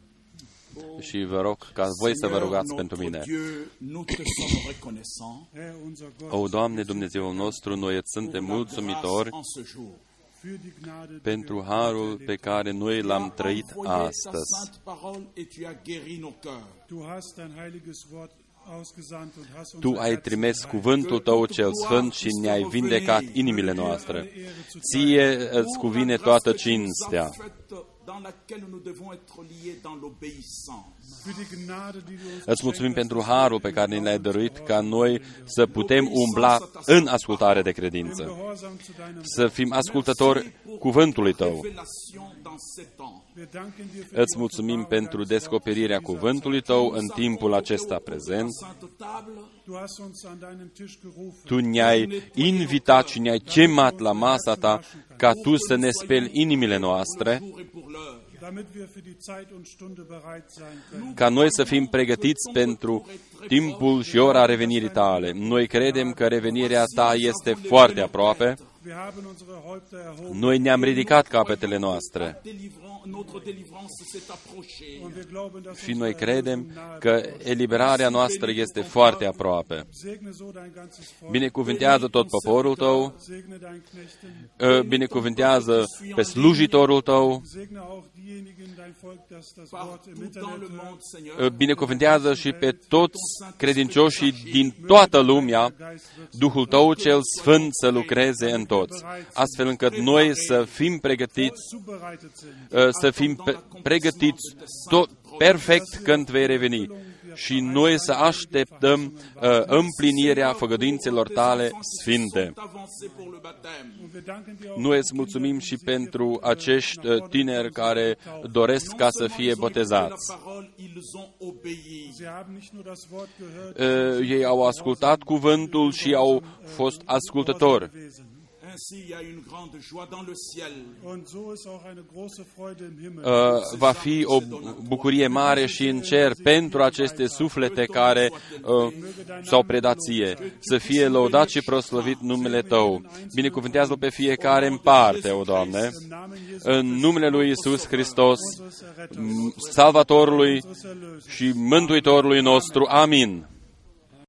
și vă rog ca voi să vă rugați pentru mine. Dieu, nous te sommes reconnaissants Herr unser Gott, O, Doamne Dumnezeul nostru, noi îți suntem pour la mulțumitori grâce en ce jour. für die Gnade, die pentru wir harul pe care noi Tu l-am as trăit envoyé ta astăzi. Sainte parole et tu as guéri nos cœurs. Du hast dein heiliges Wort ausgesandt und hast Tu unser ai Herz trimis geheilt. cuvântul tău cel sfânt și ne-ai vindecat inimile noastre. Ție îți cuvine toată cinstea. Dans laquelle nous devons être liés dans l'obéissance. Für die Gnade, die du uns Îți mulțumim pentru harul pe care ne l-ai dăruit ca noi să putem umbla în ascultare de credință, Gehorsam zu deinem să fim ascultători cuvântului tău. Révélation dans ces temps. Wir danken dir für Îți mulțumim pentru descoperirea cuvântului tău în timpul acesta prezent. Sainte table, Du hast uns an deinem Tisch gerufen. Tu ne-ai invitat și ne-ai chemat la masa ta ca tu să ne speli inimile noastre, pour et pour l'heure. damit wir für die Zeit und Stunde bereit sein können. ca noi să fim pregătiți pentru timpul și ora revenirii tale. Noi credem că revenirea ta este foarte aproape. Wir haben unsere Häupter erhoben Noi ne-am ridicat capetele noastre Délivran- notre délivrance s'est approchée. und wir glauben, dass și unsere noi credem Erlösung nahe că eliberarea noastră este foarte aproape. Segne so dein ganzes Volk. Binecuvântează tot poporul tău, Segne dein Knechten. ă, binecuvântează pe slujitorul tău, Segne auch diejenigen in dein Volk, dass das Wort im Partout dans le Internet monde, Seigneur, ă, binecuvântează și pe toți credincioșii din toată lumea, Duhul tău cel sfânt să lucreze în toți, astfel încât noi să fim pregătiți, zubereitet sind. ă, să fim pe- pregătiți tot perfect când vei reveni și noi să așteptăm ă, împlinirea făgăduințelor tale sfinte. avancé pour le baptême. Und wir danken dir auch Noi îți mulțumim și pentru acești ă, tineri care doresc ca să fie botezați. La parole, ils ont obéi. Sie haben nicht nur das Wort gehört Ă, Ei au ascultat cuvântul și au fost ascultători. Gewesen. Ainsi, il y a une grande joie dans le ciel. Und so ist auch eine große Freude im Himmel. Uh, va fi o bucurie mare și în cer pentru aceste suflete care uh, s-au predat ție. Să fie lăudat și proslăvit numele Tău. Binecuvântează-L pe fiecare în parte, o Doamne, Im Namen Jesu în numele Lui Isus Hristos, unseres Erretters, Salvatorului unseres Erlösers. și Mântuitorului nostru. Amin.